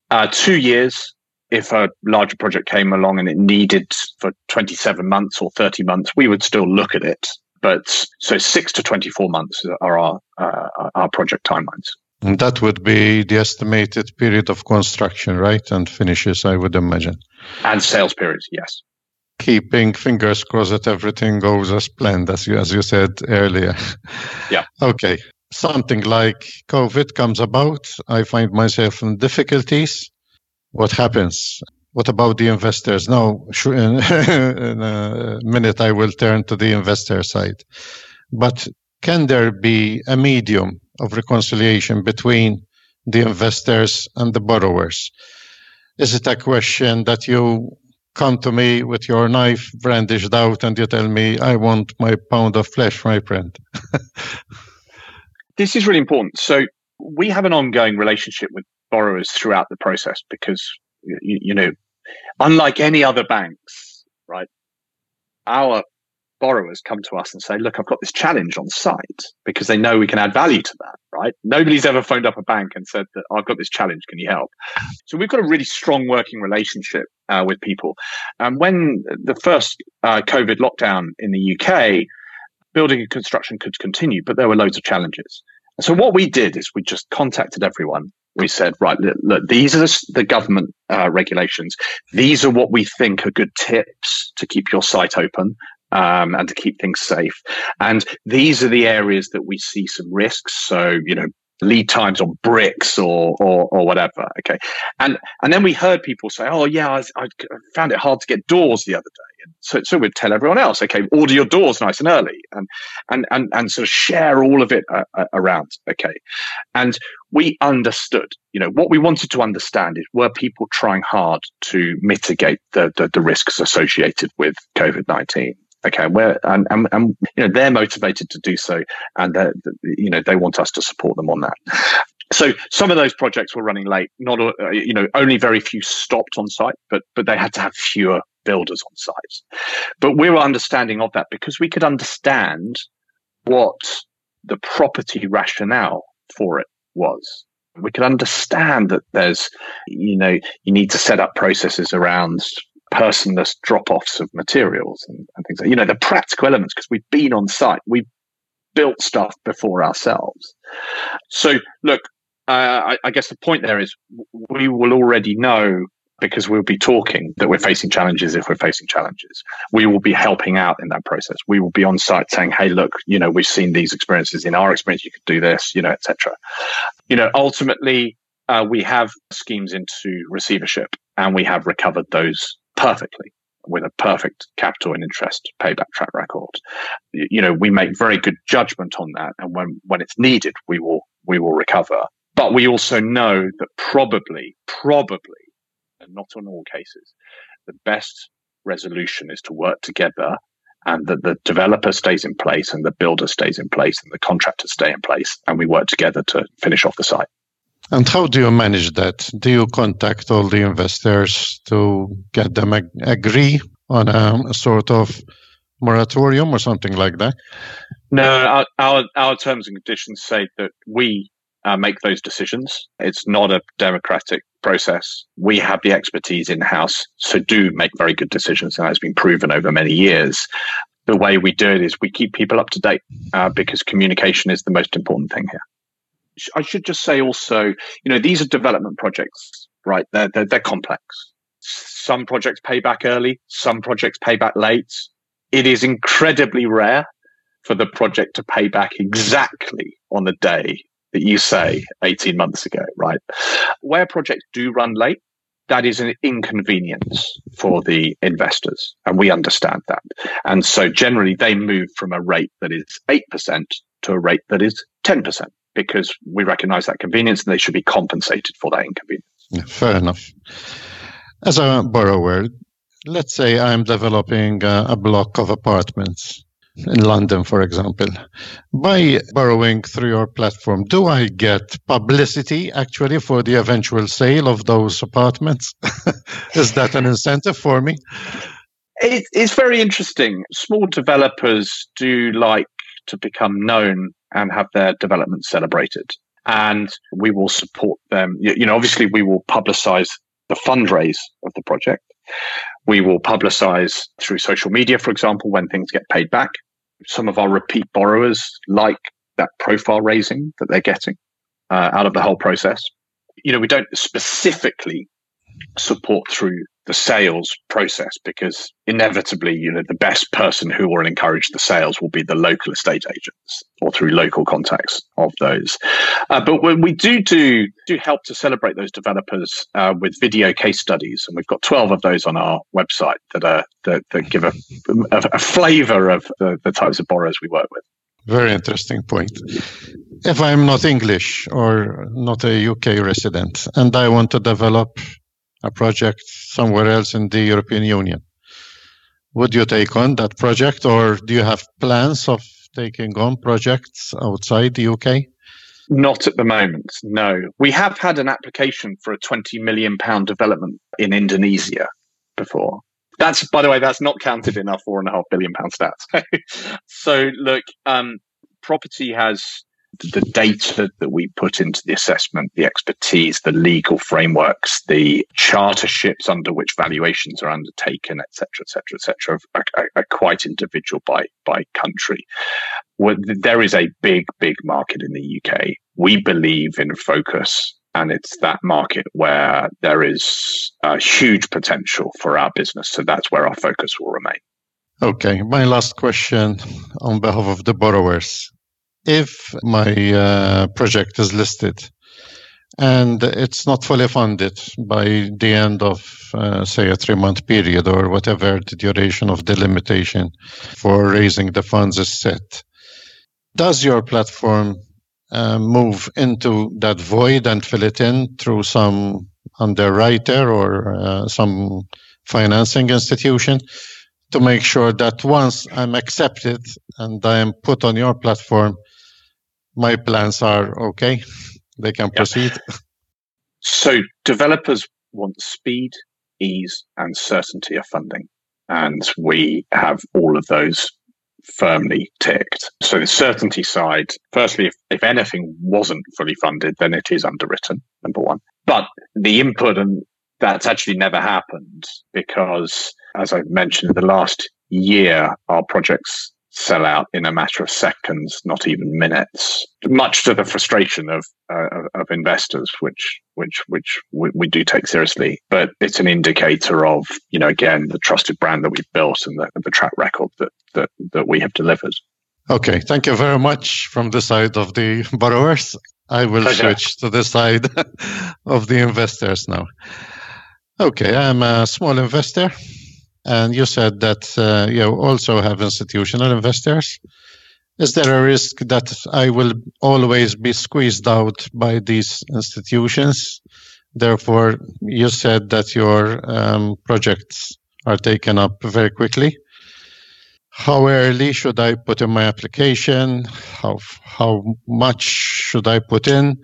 Uh, two years if a larger project came along and it needed for 27 months or 30 months, we would still look at it. But so six to 24 months are our, uh, our project timelines. And that would be the estimated period of construction, right? And finishes, I would imagine. And sales periods, yes. Keeping fingers crossed that everything goes as planned, as you, as you said earlier. Yeah. okay. Something like COVID comes about. I find myself in difficulties what happens? What about the investors? Now, in a minute, I will turn to the investor side. But can there be a medium of reconciliation between the investors and the borrowers? Is it a question that you come to me with your knife brandished out and you tell me, I want my pound of flesh, my friend? this is really important. So we have an ongoing relationship with borrowers throughout the process because you, you know, unlike any other banks, right? Our borrowers come to us and say, look, I've got this challenge on site because they know we can add value to that, right? Nobody's ever phoned up a bank and said that I've got this challenge. Can you help? So we've got a really strong working relationship uh, with people. And when the first uh, COVID lockdown in the UK, building and construction could continue, but there were loads of challenges. So what we did is we just contacted everyone we said, right, look, these are the government uh, regulations. These are what we think are good tips to keep your site open um, and to keep things safe. And these are the areas that we see some risks. So, you know, lead times on bricks or, or, or whatever. Okay. And, and then we heard people say, oh, yeah, I, I found it hard to get doors the other day. So, so we'd tell everyone else, okay, order your doors nice and early and, and, and, and sort of share all of it uh, uh, around. Okay. And we understood, you know, what we wanted to understand is were people trying hard to mitigate the, the, the risks associated with COVID 19? okay where and, and, and you know they're motivated to do so and you know they want us to support them on that so some of those projects were running late not uh, you know only very few stopped on site but but they had to have fewer builders on site. But we were understanding of that because we could understand what the property rationale for it was. We could understand that there's you know you need to set up processes around personless drop-offs of materials and, and things like you know the practical elements because we've been on site. We've built stuff before ourselves. So look uh, I, I guess the point there is we will already know because we'll be talking that we're facing challenges if we're facing challenges. We will be helping out in that process. We will be on site saying, "Hey, look, you know, we've seen these experiences. In our experience, you could do this, you know, etc." You know, ultimately, uh, we have schemes into receivership, and we have recovered those perfectly with a perfect capital and interest payback track record. You know, we make very good judgment on that, and when when it's needed, we will we will recover. But we also know that probably, probably, and not on all cases, the best resolution is to work together and that the developer stays in place and the builder stays in place and the contractors stay in place and we work together to finish off the site. And how do you manage that? Do you contact all the investors to get them ag- agree on a, a, sort of moratorium or something like that? No, our, our, our terms and conditions say that we uh, make those decisions. It's not a democratic process. We have the expertise in house, so do make very good decisions, and that's been proven over many years. The way we do it is we keep people up to date uh, because communication is the most important thing here. I should just say also, you know, these are development projects, right? They're, they're, they're complex. Some projects pay back early, some projects pay back late. It is incredibly rare for the project to pay back exactly on the day that you say 18 months ago, right? Where projects do run late, that is an inconvenience for the investors. And we understand that. And so generally they move from a rate that is 8% to a rate that is 10% because we recognize that convenience and they should be compensated for that inconvenience. Fair enough. As a borrower, let's say I'm developing a, a block of apartments in London, for example. By borrowing through your platform, do I get publicity actually for the eventual sale of those apartments? Is that an incentive for me? It, it's very interesting. Small developers do like to become known and have their development celebrated. And we will support them. You know, obviously, we will publicize the fundraise of the project. We will publicize through social media, for example, when things get paid back. Some of our repeat borrowers like that profile raising that they're getting uh, out of the whole process. You know, we don't specifically support through the sales process because inevitably, you know, the best person who will encourage the sales will be the local estate agents or through local contacts of those. Uh, but when we do do do help to celebrate those developers uh, with video case studies, and we've got twelve of those on our website that are that, that give a, a, a flavour of the, the types of borrowers we work with. Very interesting point. If I'm not English or not a UK resident and I want to develop a project somewhere else in the European Union. Would you take on that project, or do you have plans of taking on projects outside the UK? Not at the moment, no. We have had an application for a 20 million pound development in Indonesia before. That's, by the way, that's not counted in our four and a half billion pound stats. so, look, um, property has the data that we put into the assessment, the expertise, the legal frameworks, the charterships under which valuations are undertaken, etc., etc., etc., are, quite individual by by country. Well, there is a big, big market in the UK. We believe in focus, and it's that market where there is a huge potential for our business. So that's where our focus will remain. Okay, my last question on behalf of the borrowers if my uh, project is listed and it's not fully funded by the end of, uh, say, a three month period or whatever the duration of the limitation for raising the funds is set, does your platform uh, move into that void and fill it in through some underwriter or uh, some financing institution to make sure that once I'm accepted and I am put on your platform, my plans are okay. They can proceed. So developers want speed, ease, and certainty of funding. And we have all of those firmly ticked. So the certainty side, firstly, if, if anything wasn't fully funded, then it is underwritten, number one. But the input and that's actually never happened because, as I've mentioned, in the last year, our projects sell out in a matter of seconds, not even minutes, much to the frustration of uh, of investors, which which which we, we, do take seriously. But it's an indicator of you know again the trusted brand that we've built and the, the track record that, that that we have delivered. Okay, thank you very much from the side of the borrowers. I will Pleasure. switch to the side of the investors now. Okay, I'm a small investor. And you said that uh, you also have institutional investors. Is there a risk that I will always be squeezed out by these institutions? Therefore, you said that your um, projects are taken up very quickly. How early should I put in my application? How how much should I put in?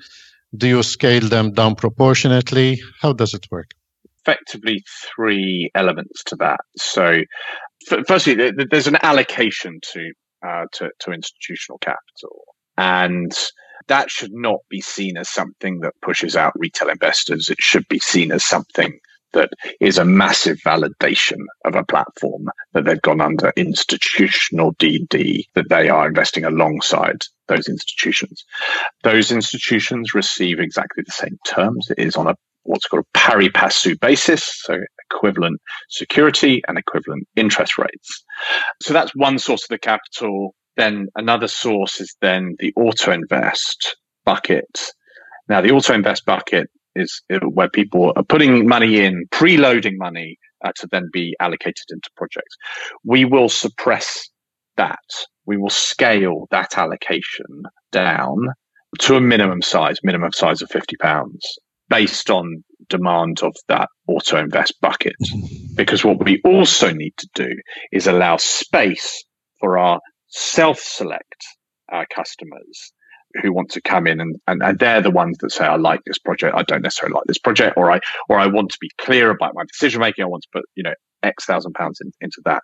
Do you scale them down proportionately? How does it work? Effectively three elements to that. So, firstly, th- there's an allocation to, uh, to to institutional capital, and that should not be seen as something that pushes out retail investors. It should be seen as something that is a massive validation of a platform that they've gone under institutional DD, that they are investing alongside those institutions. Those institutions receive exactly the same terms. It is on a what's called a pari passu basis. So equivalent security and equivalent interest rates. So that's one source of the capital. Then another source is then the auto invest bucket. Now, the auto invest bucket is where people are putting money in, preloading money uh, to then be allocated into projects. We will suppress that. We will scale that allocation down to a minimum size, minimum size of 50 pounds based on demand of that auto invest bucket. Because what we also need to do is allow space for our self select uh, customers who want to come in and, and, and they're the ones that say I like this project I don't necessarily like this project or I or I want to be clear about my decision making I want to put you know X thousand pounds in, into that.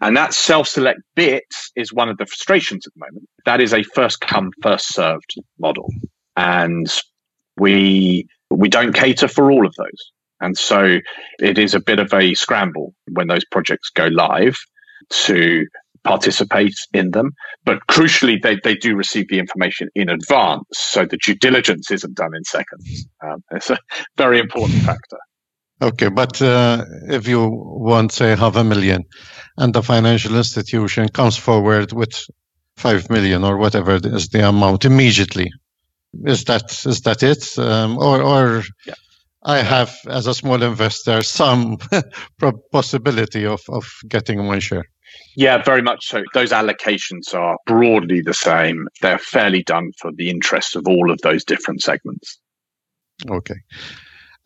And that self select bit is one of the frustrations at the moment. That is a first come, first served model. And we we don't cater for all of those. And so it is a bit of a scramble when those projects go live to participate in them. But crucially, they, they do receive the information in advance. So the due diligence isn't done in seconds. Um, it's a very important factor. Okay, but uh, if you want, say, half a million, and the financial institution comes forward with five million or whatever is the amount immediately, is that is that it, um, or or yeah. I have as a small investor some possibility of of getting one share? Yeah, very much so. Those allocations are broadly the same. They're fairly done for the interest of all of those different segments. Okay.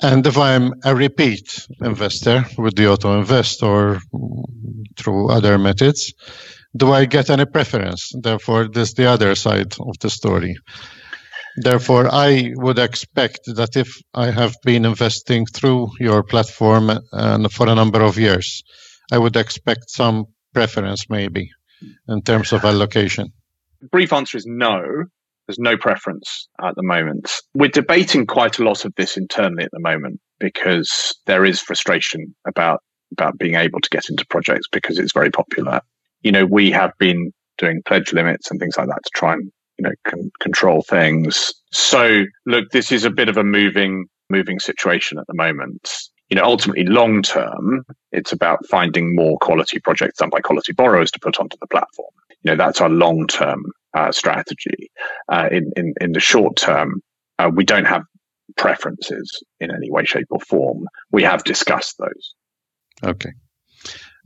And if I'm a repeat investor with the auto invest or through other methods, do I get any preference? Therefore, this is the other side of the story. Therefore, I would expect that if I have been investing through your platform and for a number of years, I would expect some preference maybe in terms of allocation. Brief answer is no. There's no preference at the moment. We're debating quite a lot of this internally at the moment because there is frustration about about being able to get into projects because it's very popular. You know, we have been doing pledge limits and things like that to try and you know con- control things. So look, this is a bit of a moving moving situation at the moment. You know, ultimately, long term, it's about finding more quality projects done by quality borrowers to put onto the platform. You know, that's our long term uh, strategy. Uh, in, in, in the short term, uh, we don't have preferences in any way, shape, or form. We have discussed those. Okay.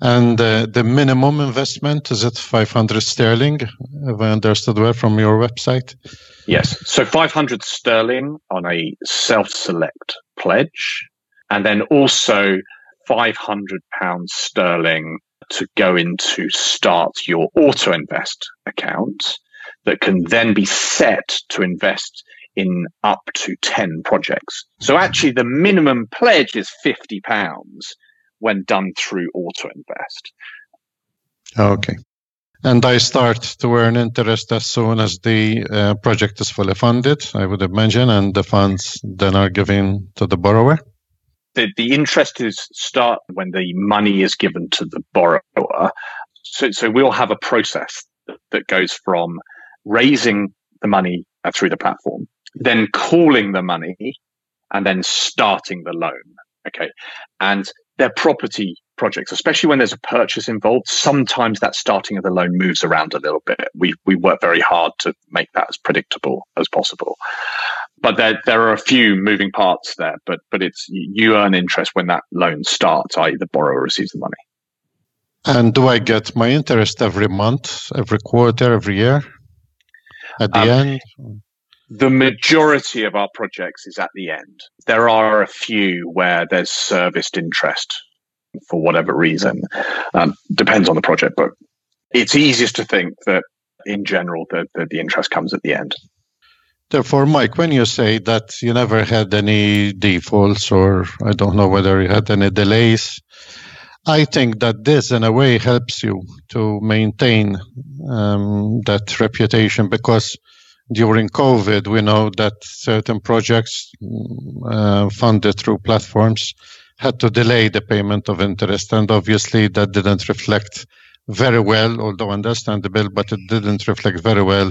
And uh, the minimum investment is it 500 sterling, if I understood well from your website? Yes. So 500 sterling on a self select pledge, and then also 500 pounds sterling to go into start your auto invest account that can then be set to invest in up to 10 projects. So actually the minimum pledge is 50 pounds when done through auto invest. Okay. And I start to earn interest as soon as the uh, project is fully funded, I would imagine, and the funds then are given to the borrower. The, the interest is start when the money is given to the borrower. So, so we'll have a process that goes from raising the money uh, through the platform, then calling the money, and then starting the loan. Okay. And they're property projects, especially when there's a purchase involved. Sometimes that starting of the loan moves around a little bit. We we work very hard to make that as predictable as possible. But there there are a few moving parts there. But but it's you earn interest when that loan starts, i.e., the borrower receives the money. And do I get my interest every month, every quarter, every year? at the um, end? The majority of our projects is at the end. There are a few where there's serviced interest for whatever reason. Um, depends on the project, but it's easiest to think that in general the, the, the interest comes at the end. Therefore, Mike, when you say that you never had any defaults, or I don't know whether you had any delays, I think that this, in a way, helps you to maintain um, that reputation because during COVID, we know that certain projects uh, funded through platforms had to delay the payment of interest. And obviously, that didn't reflect very well, although understandable, but it didn't reflect very well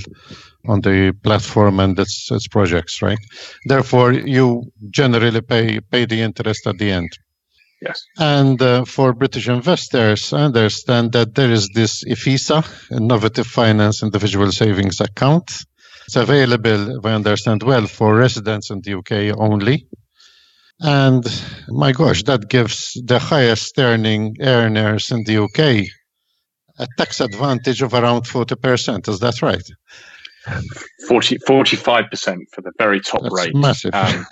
on the platform and its, its projects, right? Therefore, you generally pay, pay the interest at the end. Yes. And uh, for British investors, I understand that there is this IFISA, Innovative Finance Individual Savings Account. It's available, if I understand well, for residents in the UK only. And my gosh, that gives the highest earning earners in the UK a tax advantage of around 40%. Is that right? 40, 45% for the very top That's rate. massive. Um,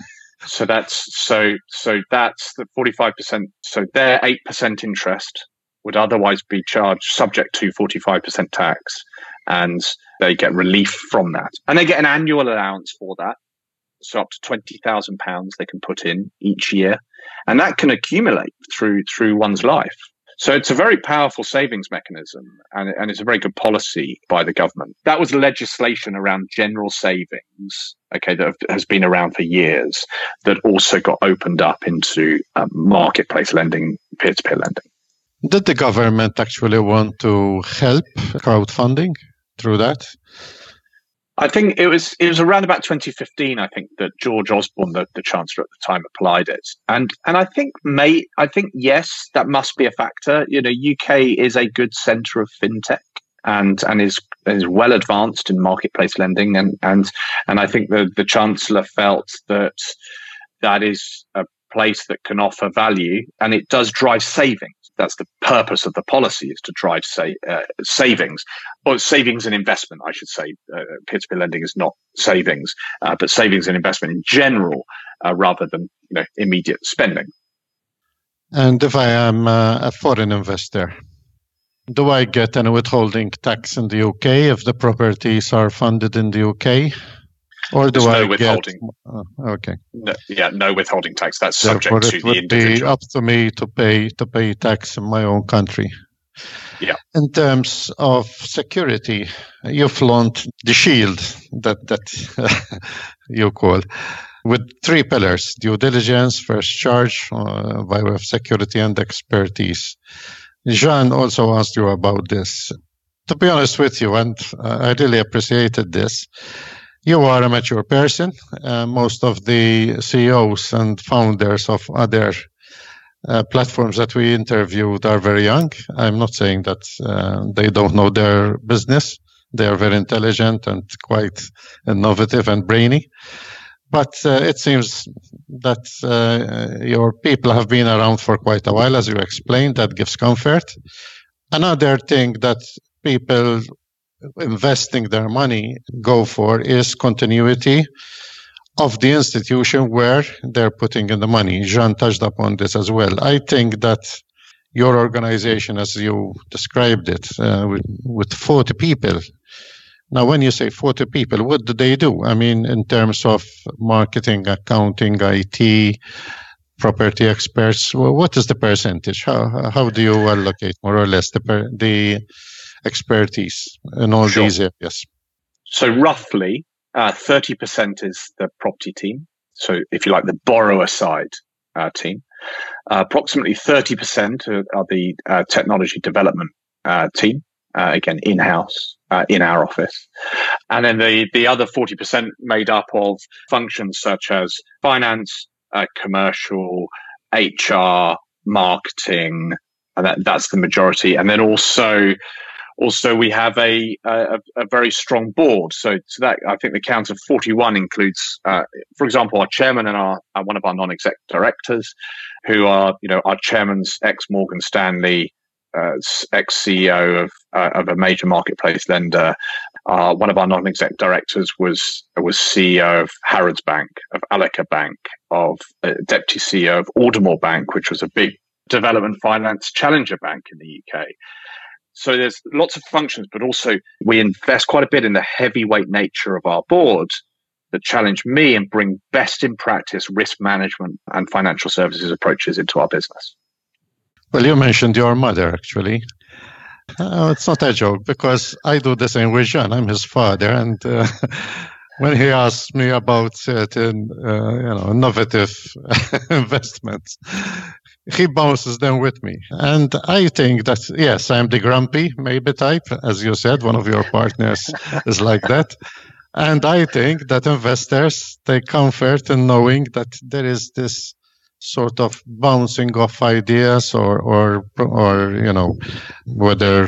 so that's so so that's the 45%. So their 8% interest would otherwise be charged subject to 45% tax and they get relief from that. And they get an annual allowance for that. So up to twenty thousand pounds they can put in each year, and that can accumulate through through one's life. So it's a very powerful savings mechanism, and, and it's a very good policy by the government. That was legislation around general savings, okay, that has been around for years, that also got opened up into um, marketplace lending, peer-to-peer lending. Did the government actually want to help crowdfunding through that? I think it was it was around about 2015. I think that George Osborne, the, the chancellor at the time, applied it, and and I think may I think yes, that must be a factor. You know, UK is a good centre of fintech and and is is well advanced in marketplace lending, and and and I think the the chancellor felt that that is a place that can offer value, and it does drive savings that's the purpose of the policy is to drive say, uh, savings. Or savings and investment i should say. Uh, peer-to-peer lending is not savings uh, but savings and investment in general uh, rather than you know immediate spending. And if i am uh, a foreign investor do i get any withholding tax in the uk if the properties are funded in the uk or do There's I no withholding? Get, uh, okay. No, yeah, no withholding tax. That's subject Therefore, to it the would individual. be up to me to pay to pay tax in my own country. Yeah. In terms of security, you flaunt the shield that that you call with three pillars: due diligence, first charge, uh, by way of security, and expertise. Jean also asked you about this. To be honest with you, and uh, I really appreciated this you are a mature person. Uh, most of the CEOs and founders of other uh, platforms that we interviewed are very young. I'm not saying that uh, they don't know their business. They are very intelligent and quite innovative and brainy. But uh, it seems that uh, your people have been around for quite a while, as you explained. That gives comfort. Another thing that people investing their money go for is continuity of the institution where they're putting in the money. Jean touched upon this as well. I think that your organization, as you described it, uh, with, with 40 people. Now, when you say 40 people, what do they do? I mean, in terms of marketing, accounting, IT, property experts, well, what is the percentage? How, how do you allocate more or less the, per, the expertise in all Sure. these areas? So roughly uh, 30% is the property team. So if you like, the borrower side uh, team. Uh, approximately 30% are, are the uh, technology development uh, team. Uh, again, in-house, uh, in our office. And then the, the other 40% made up of functions such as finance, uh, commercial, HR, marketing, and that, that's the majority. And then also also, we have a, a, a very strong board. So, so that I think the count of 41 includes, uh, for example, our chairman and our uh, one of our non-exec directors, who are you know our chairman's ex Morgan Stanley, uh, ex CEO of uh, of a major marketplace lender. One of our non-exec directors was was CEO of Harrods Bank, of Aleka Bank, of uh, deputy CEO of Aldermore Bank, which was a big development finance challenger bank in the UK. So there's lots of functions, but also we invest quite a bit in the heavyweight nature of our board that challenge me and bring best in practice risk management and financial services approaches into our business. Well, you mentioned your mother, actually. Uh, it's not a joke because I do the same with Jean. I'm his father, and uh, when he asks me about certain, uh, you know, innovative investments, he bounces them with me. And I think that yes, I'm the grumpy maybe type, as you said. One of your partners is like that. And I think that investors take comfort in knowing that there is this sort of bouncing off ideas or or or you know whether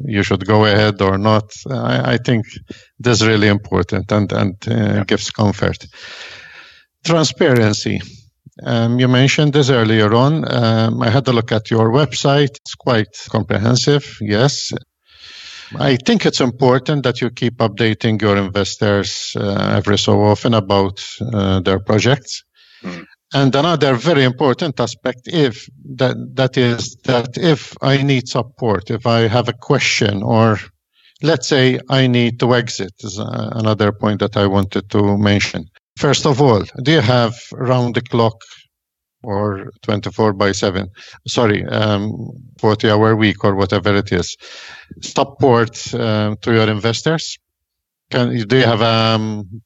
you should go ahead or not i, I think that's really important and and uh, yeah. gives comfort transparency um, you mentioned this earlier on um, i had a look at your website it's quite comprehensive yes I think it's important that you keep updating your investors uh, every so often about uh, their projects. Mm. And another very important aspect, if that that is that if I need support, if I have a question, or let's say I need to exit, is another point that I wanted to mention. First of all, do you have round the clock or 24 by 7 sorry um, 40 hour week or whatever it is. Support um, to your investors. Can do you have um,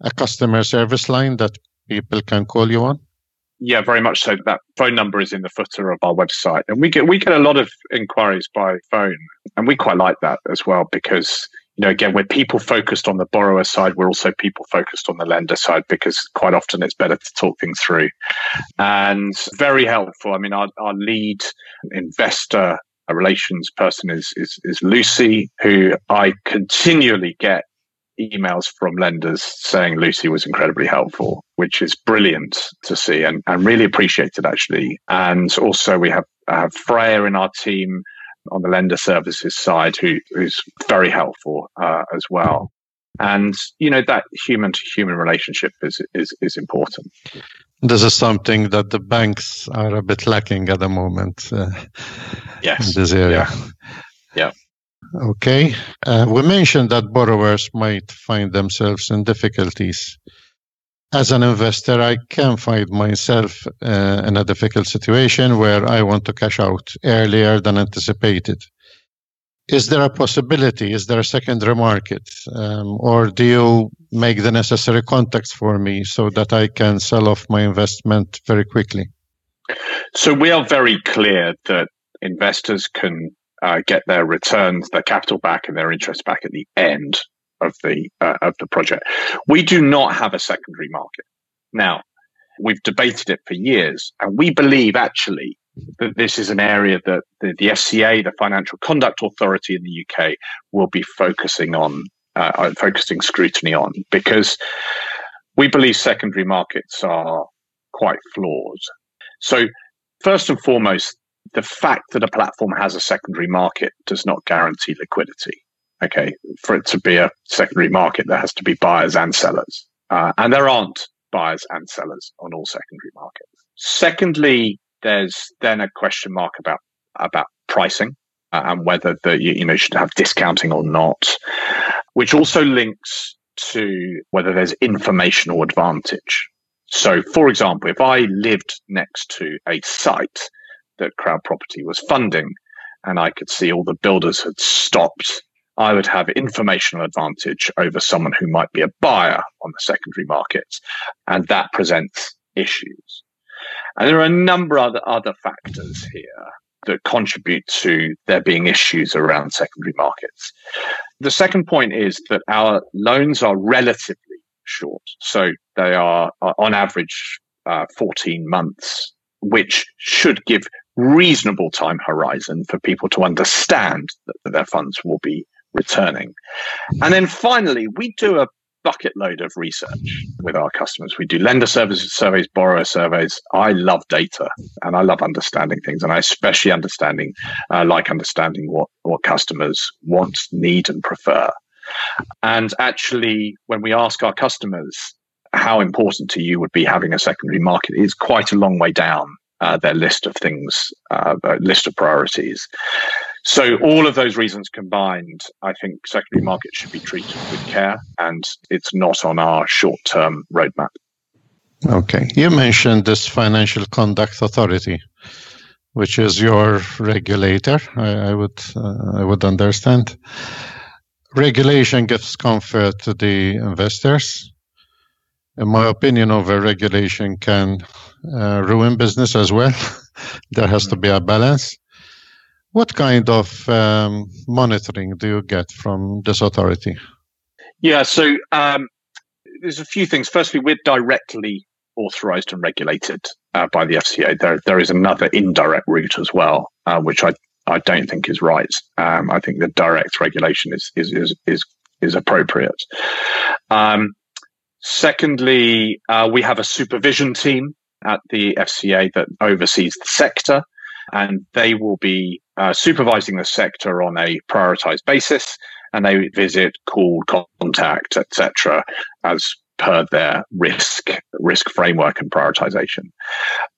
a customer service line that people can call you on? Yeah very much so. That phone number is in the footer of our website. And we get we get a lot of inquiries by phone. And we quite like that as well because know, again, we're people focused on the borrower side. We're also people focused on the lender side because quite often it's better to talk things through. And very helpful. I mean, our, our lead investor relations person is, is, is Lucy, who I continually get emails from lenders saying Lucy was incredibly helpful, which is brilliant to see and, and really appreciated actually. And also we have, have Freya in our team on the lender services side who, who's very helpful uh, as well. And you know that human to human relationship is, is is important. This is something that the banks are a bit lacking at the moment. Uh, yes. In this area. Yeah. yeah. Okay. Uh, we mentioned that borrowers might find themselves in difficulties as an investor, I can find myself uh, in a difficult situation where I want to cash out earlier than anticipated. Is there a possibility? Is there a secondary market? Um, or do you make the necessary contacts for me so that I can sell off my investment very quickly? So we are very clear that investors can uh, get their returns, their capital back, and their interest back at the end of the uh, of the project. We do not have a secondary market now. We've debated it for years, and we believe actually that this is an area that the, the FCA, the Financial Conduct Authority in the UK, will be focusing on, uh, uh, focusing scrutiny on, because we believe secondary markets are quite flawed. So, first and foremost, the fact that a platform has a secondary market does not guarantee liquidity okay, for it to be a secondary market, there has to be buyers and sellers. Uh, and there aren't buyers and sellers on all secondary markets. Secondly, there's then a question mark about, about pricing uh, and whether the, you, you know, should have discounting or not, which also links to whether there's informational advantage. So, for example, if I lived next to a site that CrowdProperty was funding and I could see all the builders had stopped I would have informational advantage over someone who might be a buyer on the secondary markets. And that presents issues. And there are a number of other, other factors here that contribute to there being issues around secondary markets. The second point is that our loans are relatively short. So they are, are on average uh, 14 months, which should give reasonable time horizon for people to understand that their funds will be returning. And then finally, we do a bucket load of research with our customers. We do lender services surveys, borrower surveys. I love data and I love understanding things, and I especially understanding uh, like understanding what what customers want, need, and prefer. And actually, when we ask our customers how important to you would be having a secondary market, is quite a long way down uh, their list of things, uh, list of priorities. So all of those reasons combined, I think secondary markets should be treated with care, and it's not on our short-term roadmap. Okay, you mentioned this financial conduct authority, which is your regulator. I, I would uh, I would understand. Regulation gives comfort to the investors. In my opinion, over regulation can uh, ruin business as well. there has to be a balance. What kind of um, monitoring do you get from this authority? Yeah, so um, there's a few things. Firstly, we're directly authorized and regulated uh, by the FCA. There, there is another indirect route as well, uh, which I, I don't think is right. Um, I think the direct regulation is is is is, is appropriate. Um, secondly, uh, we have a supervision team at the FCA that oversees the sector, and they will be uh, supervising the sector on a prioritized basis. And they visit, call, contact, etc., as per their risk risk framework and prioritization.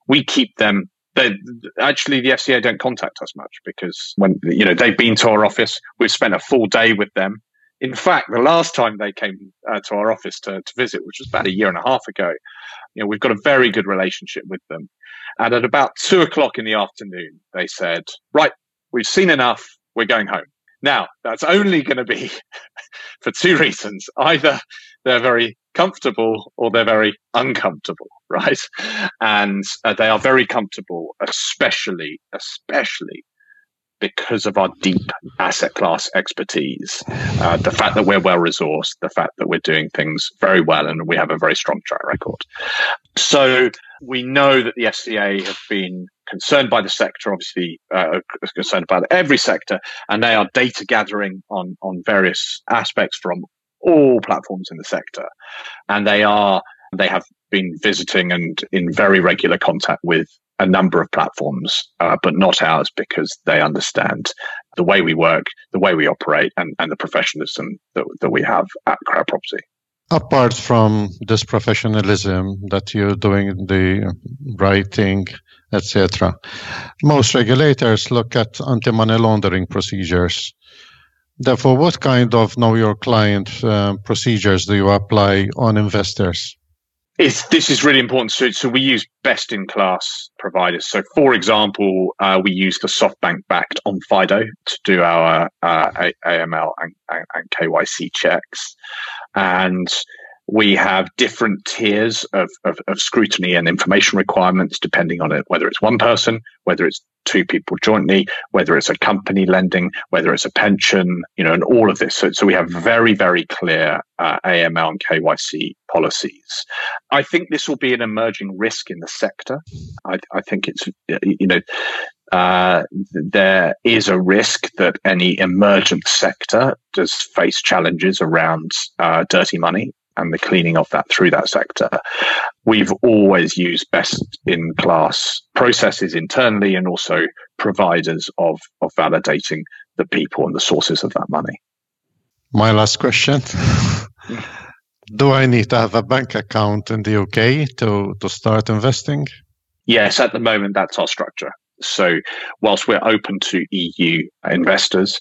We keep them. They, actually, the FCA don't contact us much because when you know they've been to our office, we've spent a full day with them. In fact, the last time they came uh, to our office to, to visit, which was about a year and a half ago, you know, we've got a very good relationship with them. And at about two o'clock in the afternoon, they said, "Right, we've seen enough. We're going home." Now, that's only going to be for two reasons. Either they're very comfortable or they're very uncomfortable, right? And uh, they are very comfortable, especially, especially because of our deep asset class expertise, uh, the fact that we're well resourced, the fact that we're doing things very well, and we have a very strong track record. So we know that the FCA have been concerned by the sector, obviously uh, concerned about every sector, and they are data gathering on on various aspects from all platforms in the sector, and they are they have been visiting and in very regular contact with a number of platforms, uh, but not ours because they understand the way we work, the way we operate, and, and the professionalism that, that we have at CrowdProperty apart from this professionalism that you're doing the writing etc most regulators look at anti-money laundering procedures. Therefore what kind of know your client uh, procedures do you apply on investors it's, this is really important. So, so we use best in class providers. So, for example, uh, we use the SoftBank backed Onfido to do our uh, AML and, and, and KYC checks. And we have different tiers of, of, of, scrutiny and information requirements depending on it, whether it's one person, whether it's two people jointly, whether it's a company lending, whether it's a pension, you know, and all of this. So, so we have very, very clear uh, AML and KYC policies. I think this will be an emerging risk in the sector. I, I think it's, you know, uh, there is a risk that any emergent sector does face challenges around uh, dirty money and the cleaning of that through that sector. We've always used best in class processes internally and also providers of, of validating the people and the sources of that money. My last question. Do I need to have a bank account in the UK to, to start investing? Yes, at the moment, that's our structure. So, whilst we're open to EU investors,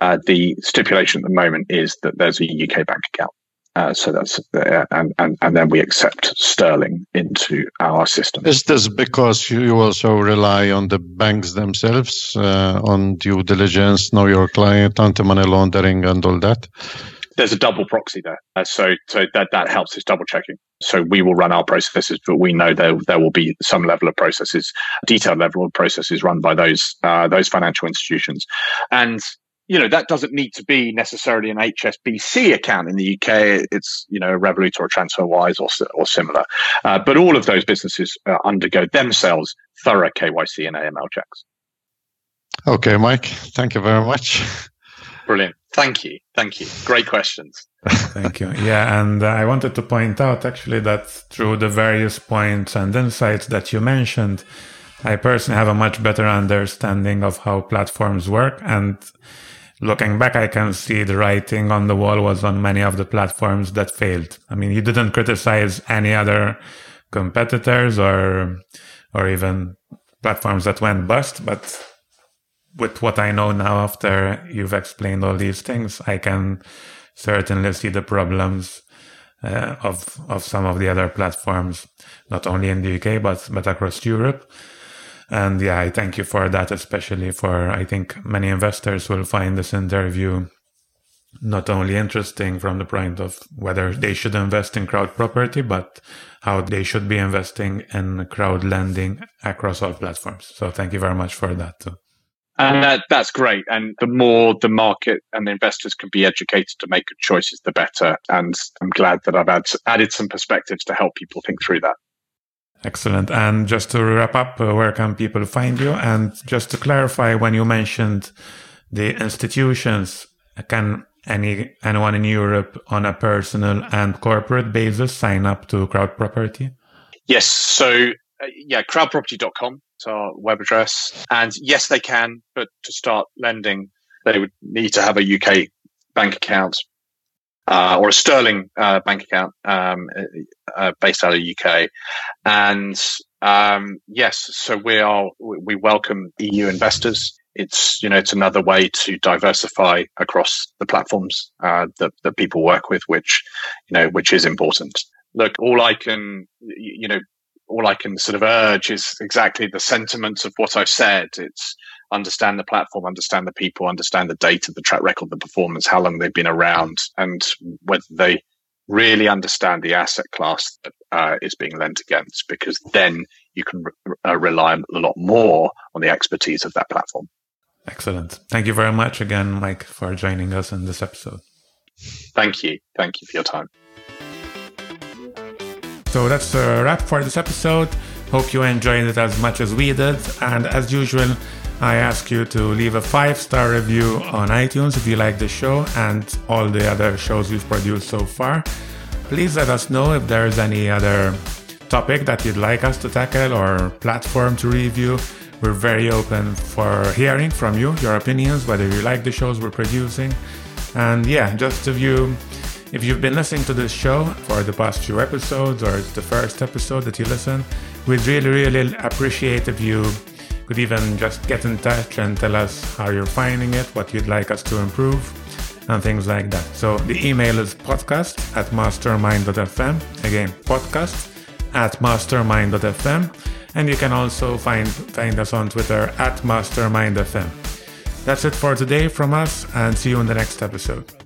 uh, the stipulation at the moment is that there's a UK bank account. Uh, so that's uh, and, and and then we accept sterling into our system. Is this because you also rely on the banks themselves uh, on due diligence, know your client, anti-money laundering, and all that? There's a double proxy there, uh, so so that that helps is double checking. So we will run our processes, but we know there there will be some level of processes, detailed level of processes run by those uh, those financial institutions, and you know that doesn't need to be necessarily an HSBC account in the UK. It's you know a Revolut or a TransferWise or or similar. Uh, but all of those businesses uh, undergo themselves thorough KYC and AML checks. Okay, Mike. Thank you very much. Brilliant. Thank you. Thank you. Great questions. Thank you. Yeah, and I wanted to point out actually that through the various points and insights that you mentioned. I personally have a much better understanding of how platforms work and looking back, I can see the writing on the wall was on many of the platforms that failed. I mean, you didn't criticize any other competitors or, or even platforms that went bust, but with what I know now after you've explained all these things, I can certainly see the problems uh, of of some of the other platforms, not only in the UK but but across Europe. And yeah, I thank you for that, especially for I think many investors will find this interview not only interesting from the point of whether they should invest in CrowdProperty, but how they should be investing in crowd lending across all platforms. So thank you very much for that too. And that, that's great. And the more the market and the investors can be educated to make good choices, the better. And I'm glad that I've add, added some perspectives to help people think through that. Excellent. And just to wrap up, uh, where can people find you? And just to clarify, when you mentioned the institutions, can any anyone in Europe on a personal and corporate basis sign up to CrowdProperty? Yes. So uh, yeah, crowdproperty.com is our web address. And yes, they can, but to start lending, they would need to have a UK bank account uh, or a sterling uh, bank account um, uh, uh based out of the UK. And um, yes, so we are we welcome EU investors. It's you know it's another way to diversify across the platforms uh, that that people work with, which you know which is important. Look, all I can you know all I can sort of urge is exactly the sentiments of what I've said. It's understand the platform, understand the people, understand the data, the track record, the performance, how long they've been around, and whether they really understand the asset class that uh, is being lent against, because then you can re- uh, rely a lot more on the expertise of that platform. Excellent. Thank you very much again, Mike, for joining us in this episode. Thank you. Thank you for your time. So that's a wrap for this episode. Hope you enjoyed it as much as we did. And as usual, I ask you to leave a five star review on iTunes if you like the show and all the other shows we've produced so far. Please let us know if there's any other topic that you'd like us to tackle or platform to review. We're very open for hearing from you, your opinions, whether you like the shows we're producing. And yeah, just if you if you've been listening to this show for the past few episodes or it's the first episode that you listen, we'd really, really appreciate if you could even just get in touch and tell us how you're finding it, what you'd like us to improve, and things like that. So the email is podcast at mastermind.fm. Again, podcast at mastermind.fm. And you can also find, find us on Twitter at mastermindfm. That's it for today from us, and see you in the next episode.